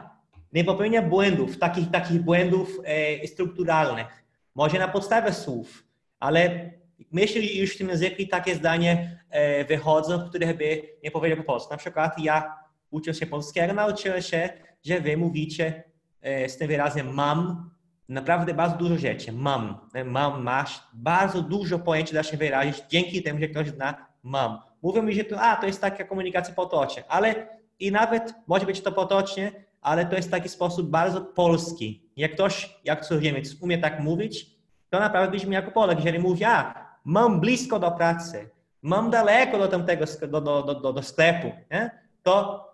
nie popełnia błędów, takich, takich błędów e, strukturalnych. Może na podstawie słów, ale myślę, że już w tym języku takie zdanie e, wychodzą, które by nie powiedział po polsku. Na przykład ja uczę się polskiego, nauczyłem się, że wy mówicie e, z tym wyrazem mam naprawdę bardzo dużo rzeczy. Mam, mam, masz, bardzo dużo pojęć da się wyrazić dzięki temu, że ktoś zna mam. Mówią mi, że to, a, to jest taka komunikacja potocznie, ale i nawet może być to potocznie, ale to jest taki sposób bardzo polski. Jak ktoś, jak cudzoziemiec umie tak mówić, to naprawdę brzmi jako Polak. Jeżeli mówi, a, mam blisko do pracy, mam daleko do tamtego, do, do, do, do sklepu, nie? to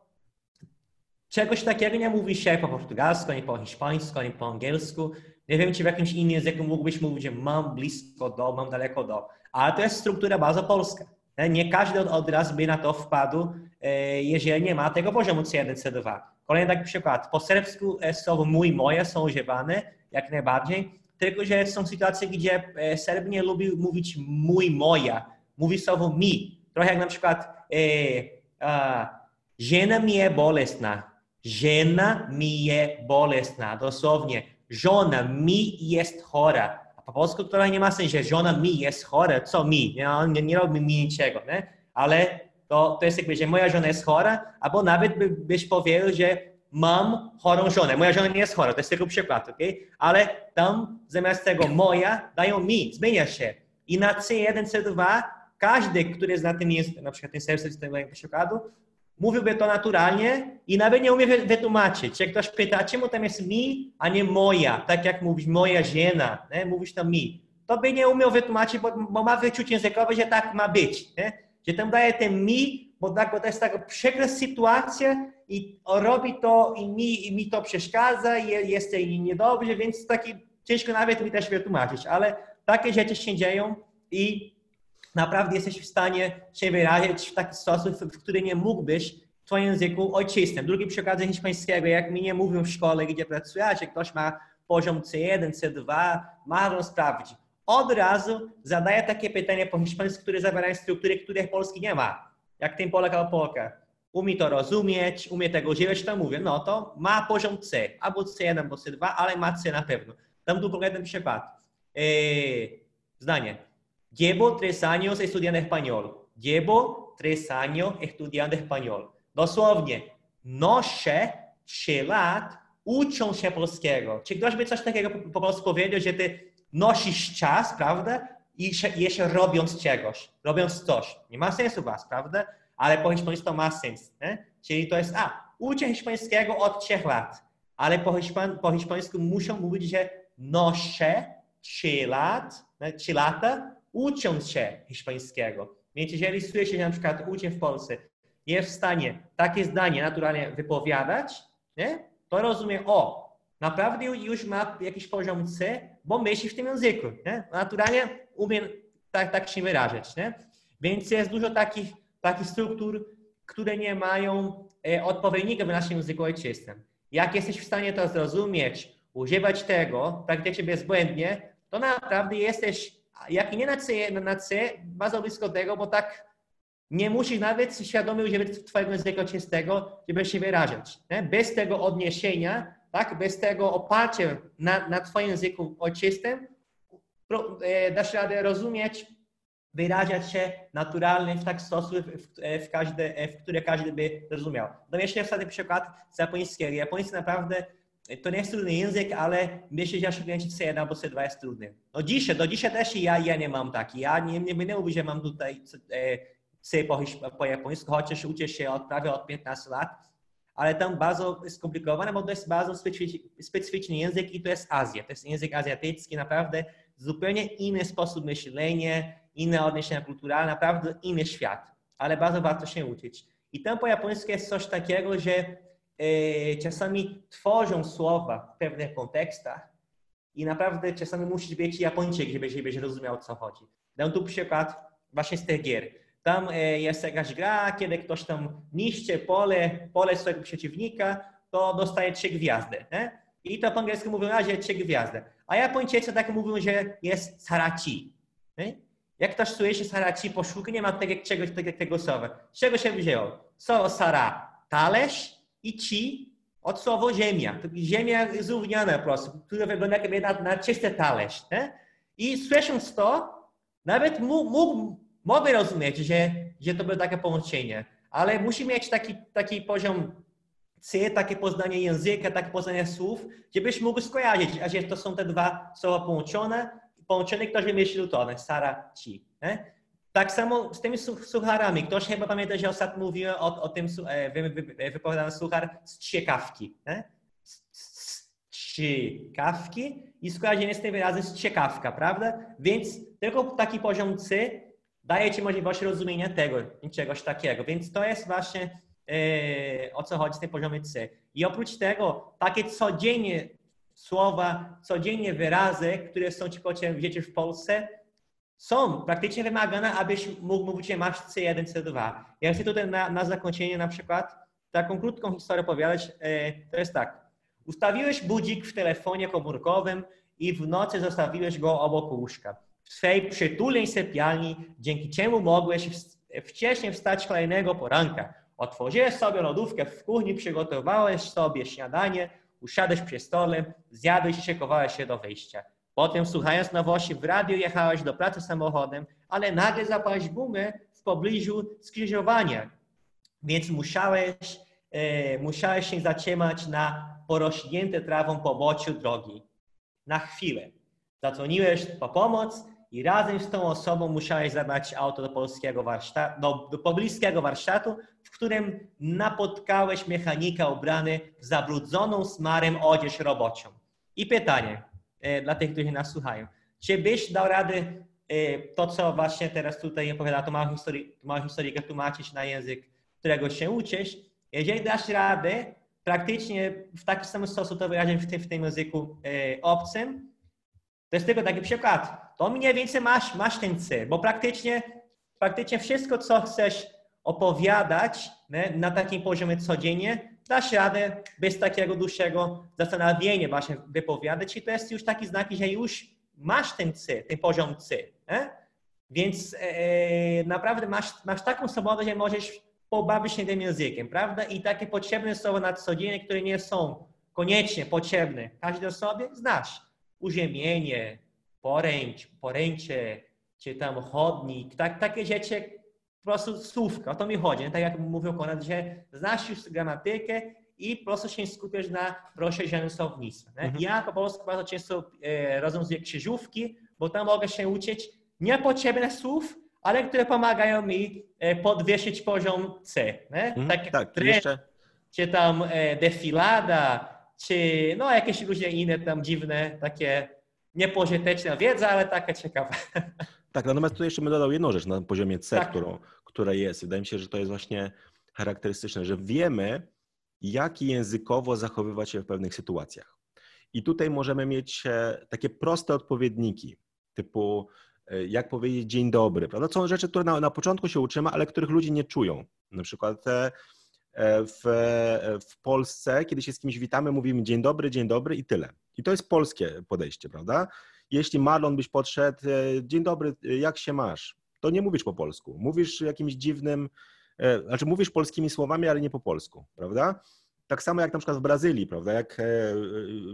czegoś takiego nie mówi się po portugalsku, ani po hiszpańsku, ani po angielsku. Nie wiem, czy w jakimś innym języku mógłbyś mówić, że mam blisko do, mam daleko do. Ale to jest struktura bardzo polska. Nie każdy od, razu by na to wpadł, e, jeżeli nie ma tego poziomu C1, C2. Kolejny taki przykład. Po serbsku e, słowo mój, moje są używane jak najbardziej, tylko że są sytuacje, gdzie e, Serb nie lubi mówić mój, moja. Mówi słowo mi. Trochę jak na przykład e, żena mi jest bolesna. Żena mi jest bolesna. Dosłownie. Żona mi jest chora. Po polsku trochę nie ma sensu, że żona mi jest chora. Co mi? Nie, nie, nie robi mi niczego. Nie? Ale to, to jest jakby, że moja żona jest chora, albo nawet by, byś powiedział, że mam chorą żonę. Moja żona nie jest chora, to jest tylko przykład, ok? Ale tam zamiast tego moja dają mi, zmienia się. I na C1, C2 każdy, który zna ten na przykład ten serwis tego przykładu, mówiłby to naturalnie i nawet nie umie wytłumaczyć. Jak ktoś pyta, czemu tam jest mi, a nie moja, tak jak mówisz moja żona, nie? mówisz tam mi, to by nie umiał wytłumaczyć, bo, bo ma wyczucie językowe, że tak ma być. Nie? Że tam daje ten mi, bo, tak, bo to jest taka przykra sytuacja i robi to i mi, i mi to przeszkadza i jest jej niedobrze, więc taki ciężko nawet mi też wytłumaczyć, ale takie rzeczy się dzieją i naprawdę jesteś w stanie się wyrazić w taki sposób, w który nie mógłbyś w twoim języku ojczystym. Drugi przykład hiszpańskiego, jak mi nie mówią w szkole, gdzie pracuję, że ktoś ma poziom C1, C2, ma sprawdzić od razu zadaje takie pytanie po hiszpańsku, które zawierają struktury, których Polski nie ma. Jak ten Polak albo Polka. Umie to rozumieć, umie tego używać, to mówię, no to ma poziom C, albo C1, albo C2, ale ma C na pewno. Dam tu jeden przykład. Eee, zdanie. Llevo tres años estudiando español. Llevo tres años estudiando español. Dosłownie, noszę 3 lat uczą się polskiego. Czy ktoś by coś takiego po polsku powiedział, że ty nosisz czas, prawda? I jeszcze robiąc czegoś, robiąc coś. Nie ma sensu was, prawda? Ale po hiszpańsku to ma sens. Nie? Czyli to jest, a, uczę hiszpańskiego od trzech lat, ale po, hiszpan, po hiszpańsku muszą mówić, że noszę trzy lat, trzy lata ucząc się hiszpańskiego. Więc jeżeli słyszy, na przykład uczeń w Polsce jest w stanie takie zdanie naturalnie wypowiadać, nie? to rozumie, o, naprawdę już ma jakiś poziom C, bo myśli w tym języku. Nie? Naturalnie umie tak, tak się wyrażać. Nie? Więc jest dużo takich, takich struktur, które nie mają e, odpowiednika w naszym języku ojczystym. Jak jesteś w stanie to zrozumieć, używać tego praktycznie bezbłędnie, to naprawdę jesteś, jak nie na C, na C, bardzo blisko tego, bo tak nie musisz nawet świadomie używać twojego języka ojczystego, żeby się wyrażać. Nie? Bez tego odniesienia tak? Bez tego oparcia na, na Twoim języku ojczystym e, dasz radę rozumieć, wyrażać się naturalnie w taki sposób, w, w, każdy, e, w który każdy by rozumiał. No jeszcze ostatni przykład z japońskiego. Japoński naprawdę to nie jest trudny język, ale myślę, że osiągnięcie C1 albo C2 jest trudny. No dzisiaj, do dzisiaj też ja, ja nie mam taki. Ja nie, nie będę mówił, że mam tutaj C po, po japońsku, chociaż uczę się od prawie od 15 lat ale tam bardzo skomplikowane, bo to jest bardzo specyficzny język i to jest Azja. To jest język azjatycki, naprawdę zupełnie inny sposób myślenia, inne odniesienia kulturalne, naprawdę inny świat, ale bardzo warto się uczyć. I tam po japońsku jest coś takiego, że e, czasami tworzą słowa w pewnych kontekstach i naprawdę czasami musisz być Japończyk, żeby, żebyś rozumiał, o co chodzi. Dam tu przykład właśnie z tych gier. Tam e, jest jakaś gra, kiedy ktoś tam niszczy pole, pole swojego przeciwnika, to dostaje trzy gwiazdy. Nie? I to po angielsku mówią, że trzy gwiazdy. A Japończycy tak mówią, że jest saraci. Nie? Jak ktoś słyszy saraci, poszuka, nie ma tego, czegoś tego, tego słowa. Z czego się wzięło? Słowo sara, talerz i ci od słowa ziemia. Ziemia zrówniona po prostu, która wygląda jak na, na czysty talerz. Nie? I słysząc to, nawet mógł, mogę rozumieć, że, że to było takie połączenie, ale musi mieć taki, taki poziom C, takie poznanie języka, takie poznanie słów, żebyś mógł skojarzyć, a że to są te dwa słowa połączone, połączone, ktoś wymyślił to, Sara ci. Nie? Tak samo z tymi sucharami. Ktoś chyba pamięta, że ostatnio mówiłem o, o tym e, wypowiadany suchar z ciekawki. Nie? Z ciekawki i skojarzenie z tym wyrazem z ciekawka, prawda? Więc tylko taki poziom C daje Ci możliwość rozumienia tego, czegoś takiego. Więc to jest właśnie e, o co chodzi z tym poziomem C. I oprócz tego takie codziennie słowa, codziennie wyrazy, które są Ci potrzebne w Polsce, są praktycznie wymagane, abyś mógł mówić, że masz C1, C2. Ja chcę tutaj na, na zakończenie na przykład taką krótką historię opowiadać. E, to jest tak. Ustawiłeś budzik w telefonie komórkowym i w nocy zostawiłeś go obok łóżka. W swej przytulnej sypialni, dzięki czemu mogłeś wcześniej wstać kolejnego poranka. Otworzyłeś sobie lodówkę w kuchni, przygotowałeś sobie śniadanie, usiadłeś przy stole, zjadłeś i szykowałeś się do wyjścia. Potem, słuchając nowości, w radiu jechałeś do pracy samochodem, ale nagle zapałeś gumę w pobliżu skrzyżowania, więc musiałeś, e, musiałeś się zatrzymać na porośnięte trawą poboczu drogi. Na chwilę. Zadzwoniłeś po pomoc i razem z tą osobą musiałeś zabrać auto do polskiego warsztatu, do, do pobliskiego warsztatu, w którym napotkałeś mechanika ubrany w zabrudzoną smarem odzież roboczą. I pytanie, dla tych, którzy nas słuchają. Czy byś dał radę e, to, co właśnie teraz tutaj opowiada, to małą, historię, małą historyjkę tłumaczyć na język, którego się uczysz, jeżeli dasz radę praktycznie w taki sam sposób to wyrazić w tym, w tym języku e, obcym, to jest tylko taki przykład. To mniej więcej masz, masz ten cel, bo praktycznie, praktycznie wszystko, co chcesz opowiadać na takim poziomie codziennie, dasz radę bez takiego dłuższego zastanowienia właśnie wypowiadać i to jest już taki znak, że już masz ten C, ten poziom C. Nie? Więc e, naprawdę masz, masz taką swobodę, że możesz pobawić się tym językiem, prawda? I takie potrzebne słowa na codziennie, które nie są koniecznie potrzebne każdej osobie, znasz. Uziemienie, poręcz, poręcze, czy tam chodnik, tak, takie rzeczy, po prostu słówka, o to mi chodzi. Tak jak mówił Konrad, że znasz już gramatykę i po prostu się skupiasz na rozszerzeniu słownictwa. Mhm. Ja po polsku bardzo często e, rozwiązuję krzyżówki, bo tam mogę się uczyć niepotrzebnych słów, ale które pomagają mi e, podwyższyć poziom C. Mhm, tak, tak trend, jeszcze... czy tam e, defilada, czy no jakieś różne inne tam dziwne, takie niepożyteczne wiedza, ale taka ciekawa. Tak, natomiast tutaj jeszcze bym dodał jedną rzecz na poziomie C, tak. którą, która jest. Wydaje mi się, że to jest właśnie charakterystyczne, że wiemy, jak językowo zachowywać się w pewnych sytuacjach. I tutaj możemy mieć e, takie proste odpowiedniki, typu e, jak powiedzieć dzień dobry, prawda? Są rzeczy, które na, na początku się uczymy, ale których ludzie nie czują. Na przykład e, w, w Polsce, kiedy się z kimś witamy, mówimy dzień dobry, dzień dobry i tyle. I to jest polskie podejście, prawda? Jeśli Marlon byś podszedł, dzień dobry, jak się masz? To nie mówisz po polsku. Mówisz jakimś dziwnym, znaczy mówisz polskimi słowami, ale nie po polsku, prawda? Tak samo jak na przykład w Brazylii, prawda? Jak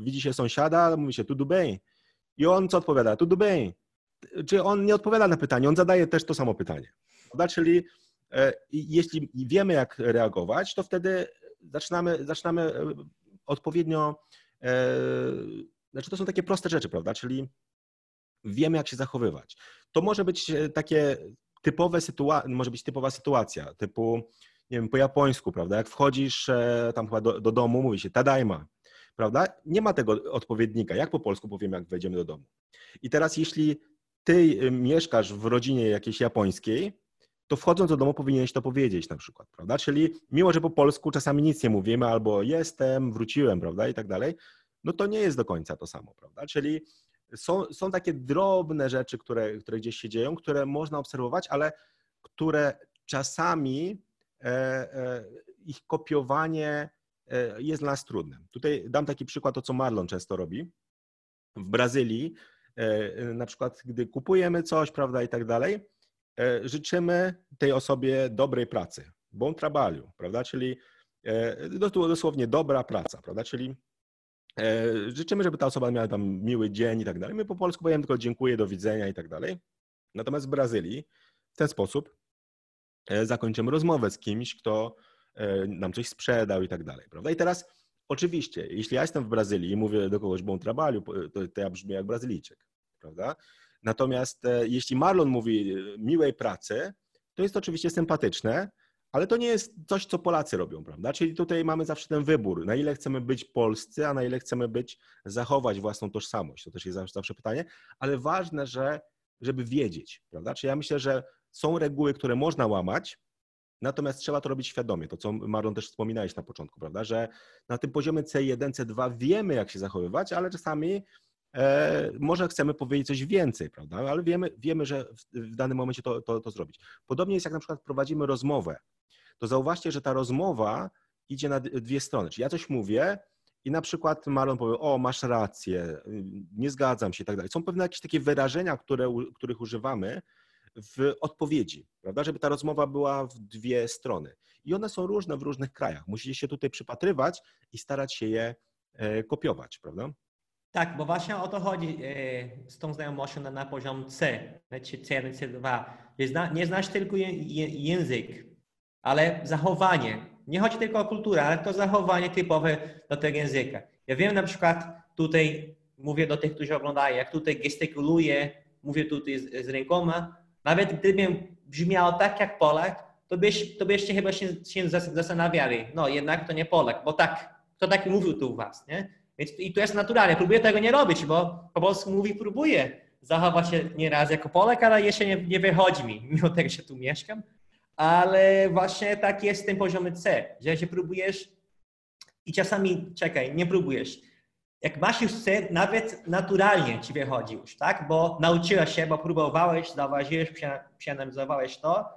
widzi się sąsiada, mówi się tudo bem. I on co odpowiada? Tudo bem. Czy on nie odpowiada na pytanie, on zadaje też to samo pytanie. Prawda? Czyli jeśli wiemy, jak reagować, to wtedy zaczynamy, zaczynamy odpowiednio znaczy to są takie proste rzeczy, prawda? Czyli wiemy, jak się zachowywać. To może być e, takie typowe może być typowa sytuacja, typu, nie wiem, po japońsku, prawda? Jak wchodzisz e, tam chyba do, do domu, mówi się tadaima, prawda? Nie ma tego odpowiednika. Jak po polsku powiemy, jak wejdziemy do domu? I teraz, jeśli ty e, mieszkasz w rodzinie jakiejś japońskiej, to wchodząc do domu powinieneś to powiedzieć na przykład, prawda? Czyli mimo, że po polsku czasami nic nie mówimy, albo jestem, wróciłem, prawda, i tak dalej, no to nie jest do końca to samo, prawda? Czyli są, są takie drobne rzeczy, które, które gdzieś się dzieją, które można obserwować, ale które czasami e, e, ich kopiowanie e, jest dla nas trudne. Tutaj dam taki przykład, to co Marlon często robi. W Brazylii, e, na przykład, gdy kupujemy coś, prawda, i tak dalej, e, życzymy tej osobie dobrej pracy, bon trabalho, prawda, czyli e, dosłownie dobra praca, prawda, czyli E, życzymy, żeby ta osoba miała tam miły dzień i tak dalej. My po polsku powiemy tylko dziękuję, do widzenia i tak dalej. Natomiast w Brazylii w ten sposób e, zakończymy rozmowę z kimś, kto e, nam coś sprzedał i tak dalej, prawda? I teraz oczywiście, jeśli ja jestem w Brazylii i mówię do kogoś bon trabalho, to, to ja brzmię jak Brazylijczyk, prawda? Natomiast e, jeśli Marlon mówi miłej pracy, to jest oczywiście sympatyczne, ale to nie jest coś, co Polacy robią, prawda? Czyli tutaj mamy zawsze ten wybór, na ile chcemy być polscy, a na ile chcemy być, zachować własną tożsamość. To też jest zawsze pytanie, ale ważne, że, żeby wiedzieć, prawda? Czyli ja myślę, że są reguły, które można łamać, natomiast trzeba to robić świadomie. To, co Marlon też wspominałeś na początku, prawda? Że na tym poziomie C1, C2 wiemy, jak się zachowywać, ale czasami może chcemy powiedzieć coś więcej, prawda? Ale wiemy, wiemy że w, danym momencie to, to, to zrobić. Podobnie jest jak na przykład prowadzimy rozmowę. To zauważcie, że ta rozmowa idzie na dwie strony. Czyli ja coś mówię i na przykład Marlon powie, o masz rację, nie zgadzam się i tak dalej. Są pewne jakieś takie wyrażenia, które, których używamy w odpowiedzi, prawda? Żeby ta rozmowa była w dwie strony. I one są różne w różnych krajach. Musicie się tutaj przypatrywać i starać się je e, kopiować, prawda? Tak, bo właśnie o to chodzi e, z tą znajomością na, na poziom C, czy C1, C2. Nie, zna, nie znasz tylko je, je, język, ale zachowanie. Nie chodzi tylko o kulturę, ale to zachowanie typowe do tego języka. Ja wiem na przykład tutaj, mówię do tych, którzy oglądają, jak tutaj gestykuluję, mówię tutaj z, z rękoma, nawet gdybym brzmiał tak jak Polak, to, byś, to byście chyba się, się zastanawiali, no jednak to nie Polak, bo tak, kto tak mówił tu u was, nie? Więc i to jest naturalnie. Próbuję tego nie robić, bo po polsku mówi próbuję zachować się nieraz jako Polak, ale jeszcze nie, nie wychodzi mi, mimo tego, że tu mieszkam. Ale właśnie tak jest tym poziomie C, że się próbujesz i czasami, czekaj, nie próbujesz. Jak masz już C, nawet naturalnie ci wychodzi już, tak? Bo nauczyłeś się, bo próbowałeś, zauważyłeś, przeanalizowałeś to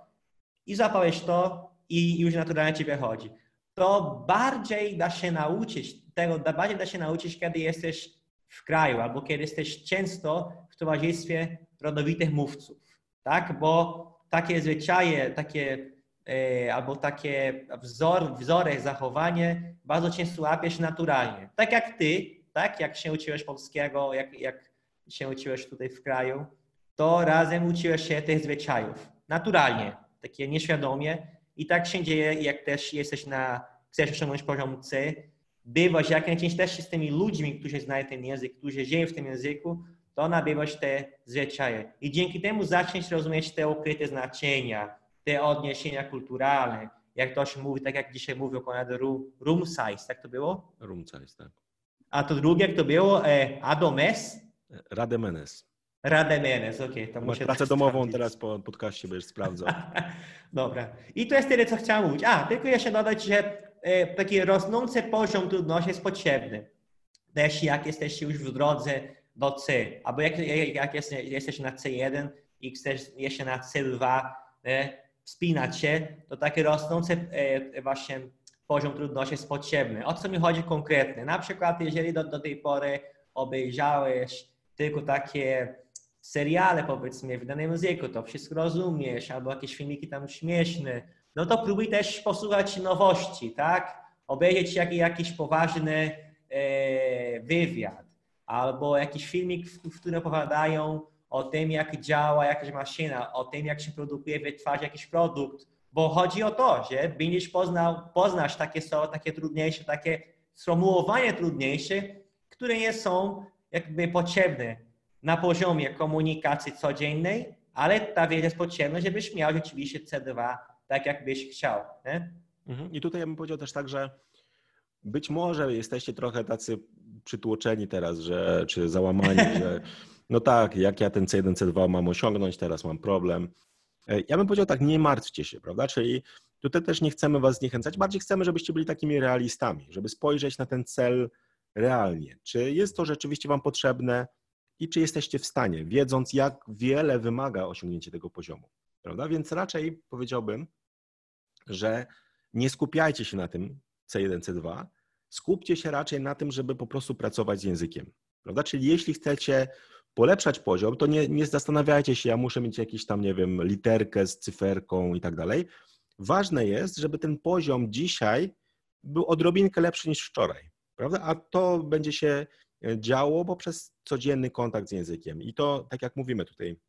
i zapałeś to i już naturalnie ci wychodzi. To bardziej da się nauczyć tego bardziej da się nauczyć, kiedy jesteś w kraju albo kiedy jesteś często w towarzystwie rodowitych mówców, tak? Bo takie zwyczaje, takie e, albo takie wzor, wzory, zachowanie bardzo często łapiesz naturalnie. Tak jak ty, tak? Jak się uczyłeś polskiego, jak, jak się uczyłeś tutaj w kraju, to razem uczyłeś się tych zwyczajów. Naturalnie, takie nieświadomie. I tak się dzieje, jak też jesteś na, chcesz osiągnąć poziom C, bywać, jak najczęściej też z tymi ludźmi, którzy znają ten język, którzy żyją w tym języku, to nabywać te zwyczaje. I dzięki temu zaczniesz rozumieć te ukryte znaczenia, te odniesienia kulturalne. Jak to się mówi, tak jak dzisiaj mówią ponad room size, tak to było? Room size, tak. A to drugie, jak to było? E, Adomes? Rademenes. Rademenes, okej. Okay, Masz pracę domową sprawdzić. teraz po podcaście, będziesz sprawdzał. Dobra. I to jest tyle, co chciałem mówić. A, tylko jeszcze dodać, że taki rosnący poziom trudności jest potrzebny. Też jak jesteś już w drodze do C, albo jak, jak jesteś na C1 i chcesz jeszcze na C2 e, wspinać się, to taki rosnący e, właśnie poziom trudności jest potrzebny. O co mi chodzi konkretnie? Na przykład, jeżeli do, do tej pory obejrzałeś tylko takie seriale, powiedzmy, w danym języku, to wszystko rozumiesz, albo jakieś filmiki tam śmieszne, no to próbuj też posłuchać nowości, tak? Obejrzeć jak, jakiś poważny e, wywiad albo jakiś filmik, w którym opowiadają o tym, jak działa jakaś maszyna, o tym, jak się produkuje, wytwarza jakiś produkt, bo chodzi o to, że będziesz poznał, poznasz takie słowa, takie trudniejsze, takie sformułowanie trudniejsze, które nie są jakby potrzebne na poziomie komunikacji codziennej, ale ta wiedza jest potrzebna, żebyś miał rzeczywiście C2 tak, jakbyś chciał. Nie? Mhm. I tutaj ja bym powiedział też tak, że być może jesteście trochę tacy przytłoczeni teraz, że, czy załamani, że no tak, jak ja ten C1, C2 mam osiągnąć, teraz mam problem. E, ja bym powiedział tak, nie martwcie się, prawda? Czyli tutaj też nie chcemy was zniechęcać, bardziej chcemy, żebyście byli takimi realistami, żeby spojrzeć na ten cel realnie. Czy jest to rzeczywiście wam potrzebne i czy jesteście w stanie, wiedząc jak wiele wymaga osiągnięcie tego poziomu prawda? Więc raczej powiedziałbym, że nie skupiajcie się na tym C1, C2, skupcie się raczej na tym, żeby po prostu pracować z językiem, prawda? Czyli jeśli chcecie polepszać poziom, to nie, nie zastanawiajcie się, ja muszę mieć jakiś tam, nie wiem, literkę z cyferką i tak dalej. Ważne jest, żeby ten poziom dzisiaj był odrobinkę lepszy niż wczoraj, prawda? A to będzie się działo poprzez codzienny kontakt z językiem. I to, tak jak mówimy tutaj,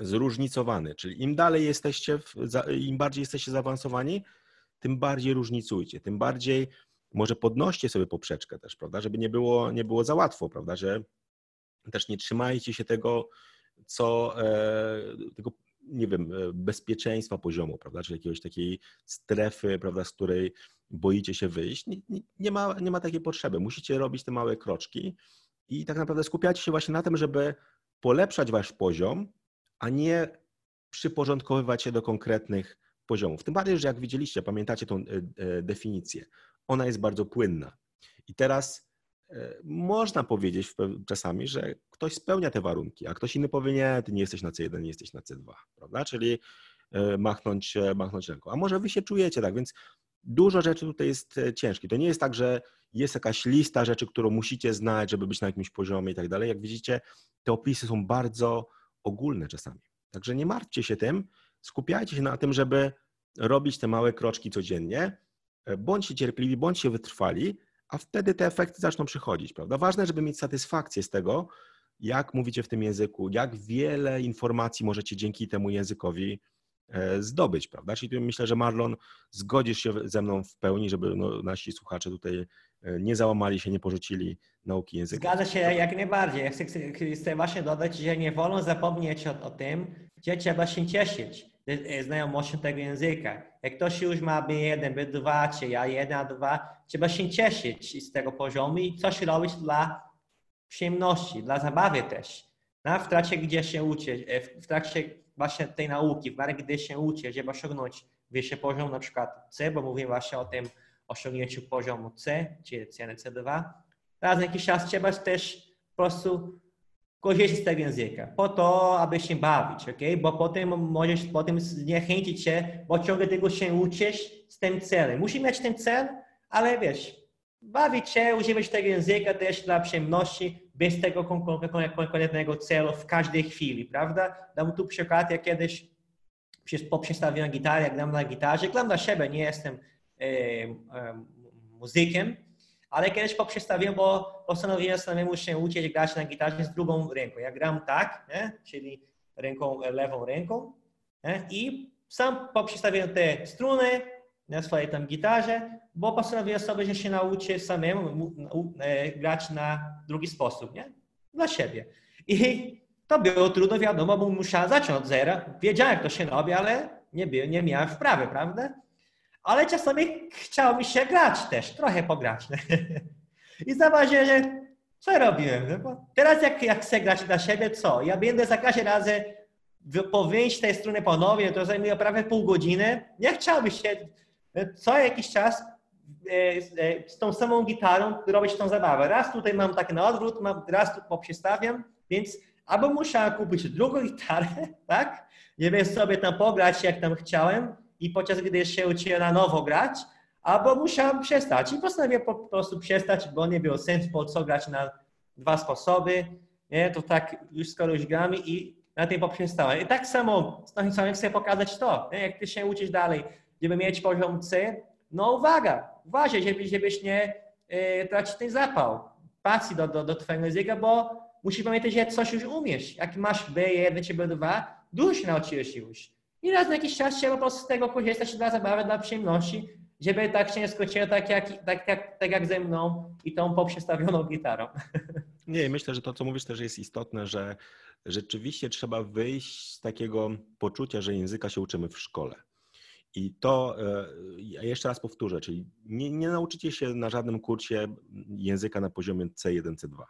zróżnicowany, czyli im dalej jesteście, im bardziej jesteście zaawansowani, tym bardziej różnicujcie, tym bardziej może podnoście sobie poprzeczkę też, prawda, żeby nie było, nie było za łatwo, prawda, że też nie trzymajcie się tego, co, e, tego, nie wiem, e, bezpieczeństwa poziomu, prawda, czy jakiejś takiej strefy, prawda, z której boicie się wyjść. Nie, nie, ma, nie ma takiej potrzeby. Musicie robić te małe kroczki i tak naprawdę skupiacie się właśnie na tym, żeby polepszać wasz poziom, a nie przyporządkowywać się do konkretnych poziomów. Tym bardziej, że jak widzieliście, pamiętacie tą e, definicję, ona jest bardzo płynna. I teraz e, można powiedzieć czasami, że ktoś spełnia te warunki, a ktoś inny powie, nie, ty nie jesteś na C1, nie jesteś na C2, prawda? Czyli e, machnąć, machnąć ręką. A może wy się czujecie tak, więc dużo rzeczy tutaj jest ciężkich. To nie jest tak, że jest jakaś lista rzeczy, którą musicie znać, żeby być na jakimś poziomie i tak dalej. Jak widzicie, te opisy są bardzo ogólne czasami. Także nie martwcie się tym, skupiajcie się na tym, żeby robić te małe kroczki codziennie, e, bądźcie cierpliwi, bądźcie wytrwali, a wtedy te efekty zaczną przychodzić, prawda? Ważne, żeby mieć satysfakcję z tego, jak mówicie w tym języku, jak wiele informacji możecie dzięki temu językowi e, zdobyć, prawda? Czyli myślę, że Marlon, zgodzisz się ze mną w pełni, żeby no, nasi słuchacze tutaj nie załamali się, nie porzucili nauki języka. Zgadza się jak najbardziej. Chcę, chcę właśnie dodać, że nie wolno zapomnieć o, o tym, że trzeba się cieszyć znajomością tego języka. Jak ktoś już ma B1, B2 czy A1, A2, trzeba się cieszyć z tego poziomu i coś robić dla przyjemności, dla zabawy też. No, w trakcie, gdzie się uczy, e, w trakcie właśnie tej nauki, w miarę gdy się uczy, żeby osiągnąć wyższy poziom, na przykład C, bo mówimy właśnie o tym osiągnięciu poziomu C, czy C na C2, raz na jakiś czas trzeba też po prostu korzystać z tego języka, po to, aby się bawić, ok? Bo potem możesz potem zniechęcić się, bo ciągle tego się uczysz z tym celem. Musi mieć ten cel, ale wiesz, bawić się, używać tego języka też dla przyjemności, bez tego konkretnego celu w każdej chwili, prawda? Dam tu przykład, ja kiedyś poprzestawiłem gitarę, gram na gitarze, gram dla siebie, nie jestem muzykiem, ale kiedyś poprzestawiłem, bo postanowiłem samemu się uczyć grać na gitarze z drugą ręką. Ja gram tak, nie? czyli ręką, lewą ręką nie? i sam poprzestawiłem te struny na swojej tam gitarze, bo postanowiłem sobie, że się nauczę samemu e, grać na drugi sposób, nie? Dla siebie. I to było trudno, wiadomo, bo musiałem zacząć od zera. Wiedziałem, jak to się robi, ale nie, nie miałem wprawy, prawda? Ale czasami chciało mi się grać też, trochę pograć. I zauważyłem, że co robiłem? No bo teraz jak, jak chcę grać dla siebie, co? Ja będę za każdym razem powyjść tej strony ponownie, to zajmuje prawie pół godziny. Nie chciałbym się co jakiś czas e, e, z tą samą gitarą robić tą zabawę. Raz tutaj mam tak na odwrót, raz tu poprzestawiam, więc albo musiałem kupić drugą gitarę, tak? Żeby sobie tam pograć jak tam chciałem, i podczas gdy się uczyłem na nowo grać, albo musiałem przestać. I postanowiłem po prostu przestać, bo nie było sensu po co grać na dwa sposoby. Nie? To tak już skoro już gramy i na tym poprzestałem. I tak samo Nochicami chcę pokazać to. Nie? Jak ty się uczysz dalej, żeby mieć poziom C, no uwaga, uważaj, żeby, żebyś nie e, tracić ten zapał, pasji do, do, do twojego języka, bo musisz pamiętać, że coś już umiesz. Jak masz B1 czy B2, dużo się nauczyłeś już. I raz na jakiś czas trzeba po prostu z tego korzystać dla zabawy, dla przyjemności, żeby tak się nie skończyło tak jak, tak, tak, tak jak ze mną i tą poprzestawioną gitarą. Nie, myślę, że to, co mówisz, też jest istotne, że rzeczywiście trzeba wyjść z takiego poczucia, że języka się uczymy w szkole. I to, e, ja jeszcze raz powtórzę, czyli nie, nie nauczycie się na żadnym kursie języka na poziomie C1, C2.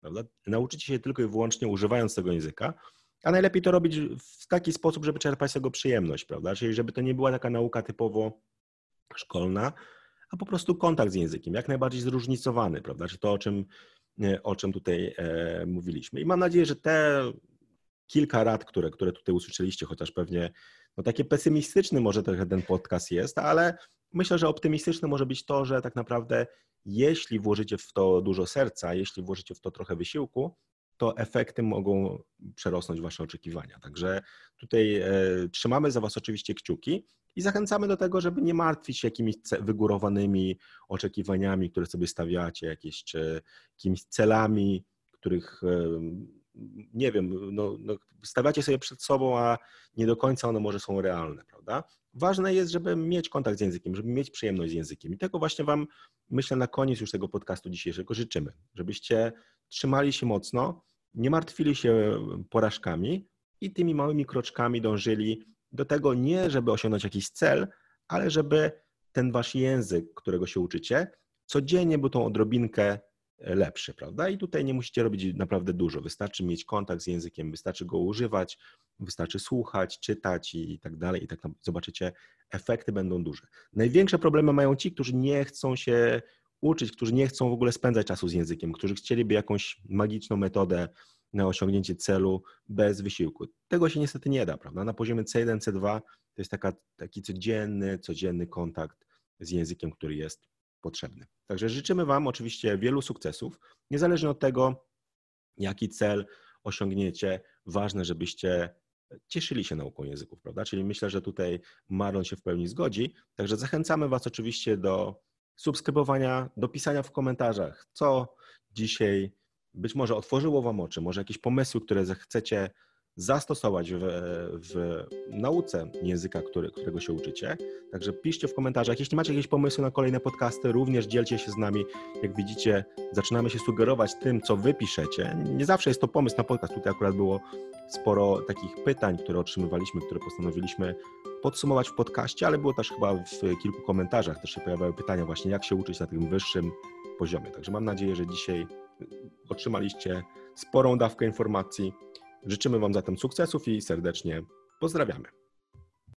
Prawda? Nauczycie się tylko i wyłącznie używając tego języka, a najlepiej to robić w taki sposób, żeby czerpać z tego przyjemność, prawda? Czyli żeby to nie była taka nauka typowo szkolna, a po prostu kontakt z językiem, jak najbardziej zróżnicowany, prawda? Czy to, o czym, e, o czym tutaj e, mówiliśmy. I mam nadzieję, że te kilka rad, które, które tutaj usłyszeliście, chociaż pewnie no takie pesymistyczny może trochę ten podcast jest, ale myślę, że optymistyczny może być to, że tak naprawdę jeśli włożycie w to dużo serca, jeśli włożycie w to trochę wysiłku, to efekty mogą przerosnąć Wasze oczekiwania. Także tutaj e, trzymamy za Was oczywiście kciuki i zachęcamy do tego, żeby nie martwić się jakimiś wygórowanymi oczekiwaniami, które sobie stawiacie, jakieś, jakimiś celami, których e, nie wiem, no, no, stawiacie sobie przed sobą, a nie do końca one może są realne, prawda? Ważne jest, żeby mieć kontakt z językiem, żeby mieć przyjemność z językiem. I tego właśnie Wam, myślę, na koniec już tego podcastu dzisiejszego życzymy, żebyście trzymali się mocno, nie martwili się porażkami i tymi małymi kroczkami dążyli do tego nie, żeby osiągnąć jakiś cel, ale żeby ten Wasz język, którego się uczycie, codziennie był tą odrobinkę lepszy, prawda? I tutaj nie musicie robić naprawdę dużo. Wystarczy mieć kontakt z językiem, wystarczy go używać, wystarczy słuchać, czytać i tak dalej. I tak zobaczycie, efekty będą duże. Największe problemy mają ci, którzy nie chcą się uczyć, którzy nie chcą w ogóle spędzać czasu z językiem, którzy chcieliby jakąś magiczną metodę na osiągnięcie celu bez wysiłku. Tego się niestety nie da, prawda? Na poziomie C1, C2 to jest taka, taki codzienny, codzienny kontakt z językiem, który jest potrzebny. Także życzymy Wam oczywiście wielu sukcesów, niezależnie od tego, jaki cel osiągniecie. Ważne, żebyście cieszyli się nauką języków, prawda? Czyli myślę, że tutaj Marlon się w pełni zgodzi. Także zachęcamy Was oczywiście do subskrybowania, do pisania w komentarzach, co dzisiaj być może otworzyło Wam oczy, może jakieś pomysły, które zechcecie zastosować w, w nauce języka, który, którego się uczycie. Także piszcie w komentarzach. Jeśli macie jakieś pomysły na kolejne podcasty, również dzielcie się z nami. Jak widzicie, zaczynamy się sugerować tym, co wy piszecie. Nie zawsze jest to pomysł na podcast. Tutaj akurat było sporo takich pytań, które otrzymywaliśmy, które postanowiliśmy podsumować w podcaście, ale było też chyba w kilku komentarzach też się pojawiały pytania właśnie, jak się uczyć na tym wyższym poziomie. Także mam nadzieję, że dzisiaj otrzymaliście sporą dawkę informacji. Życzymy Wam zatem sukcesów i serdecznie pozdrawiamy.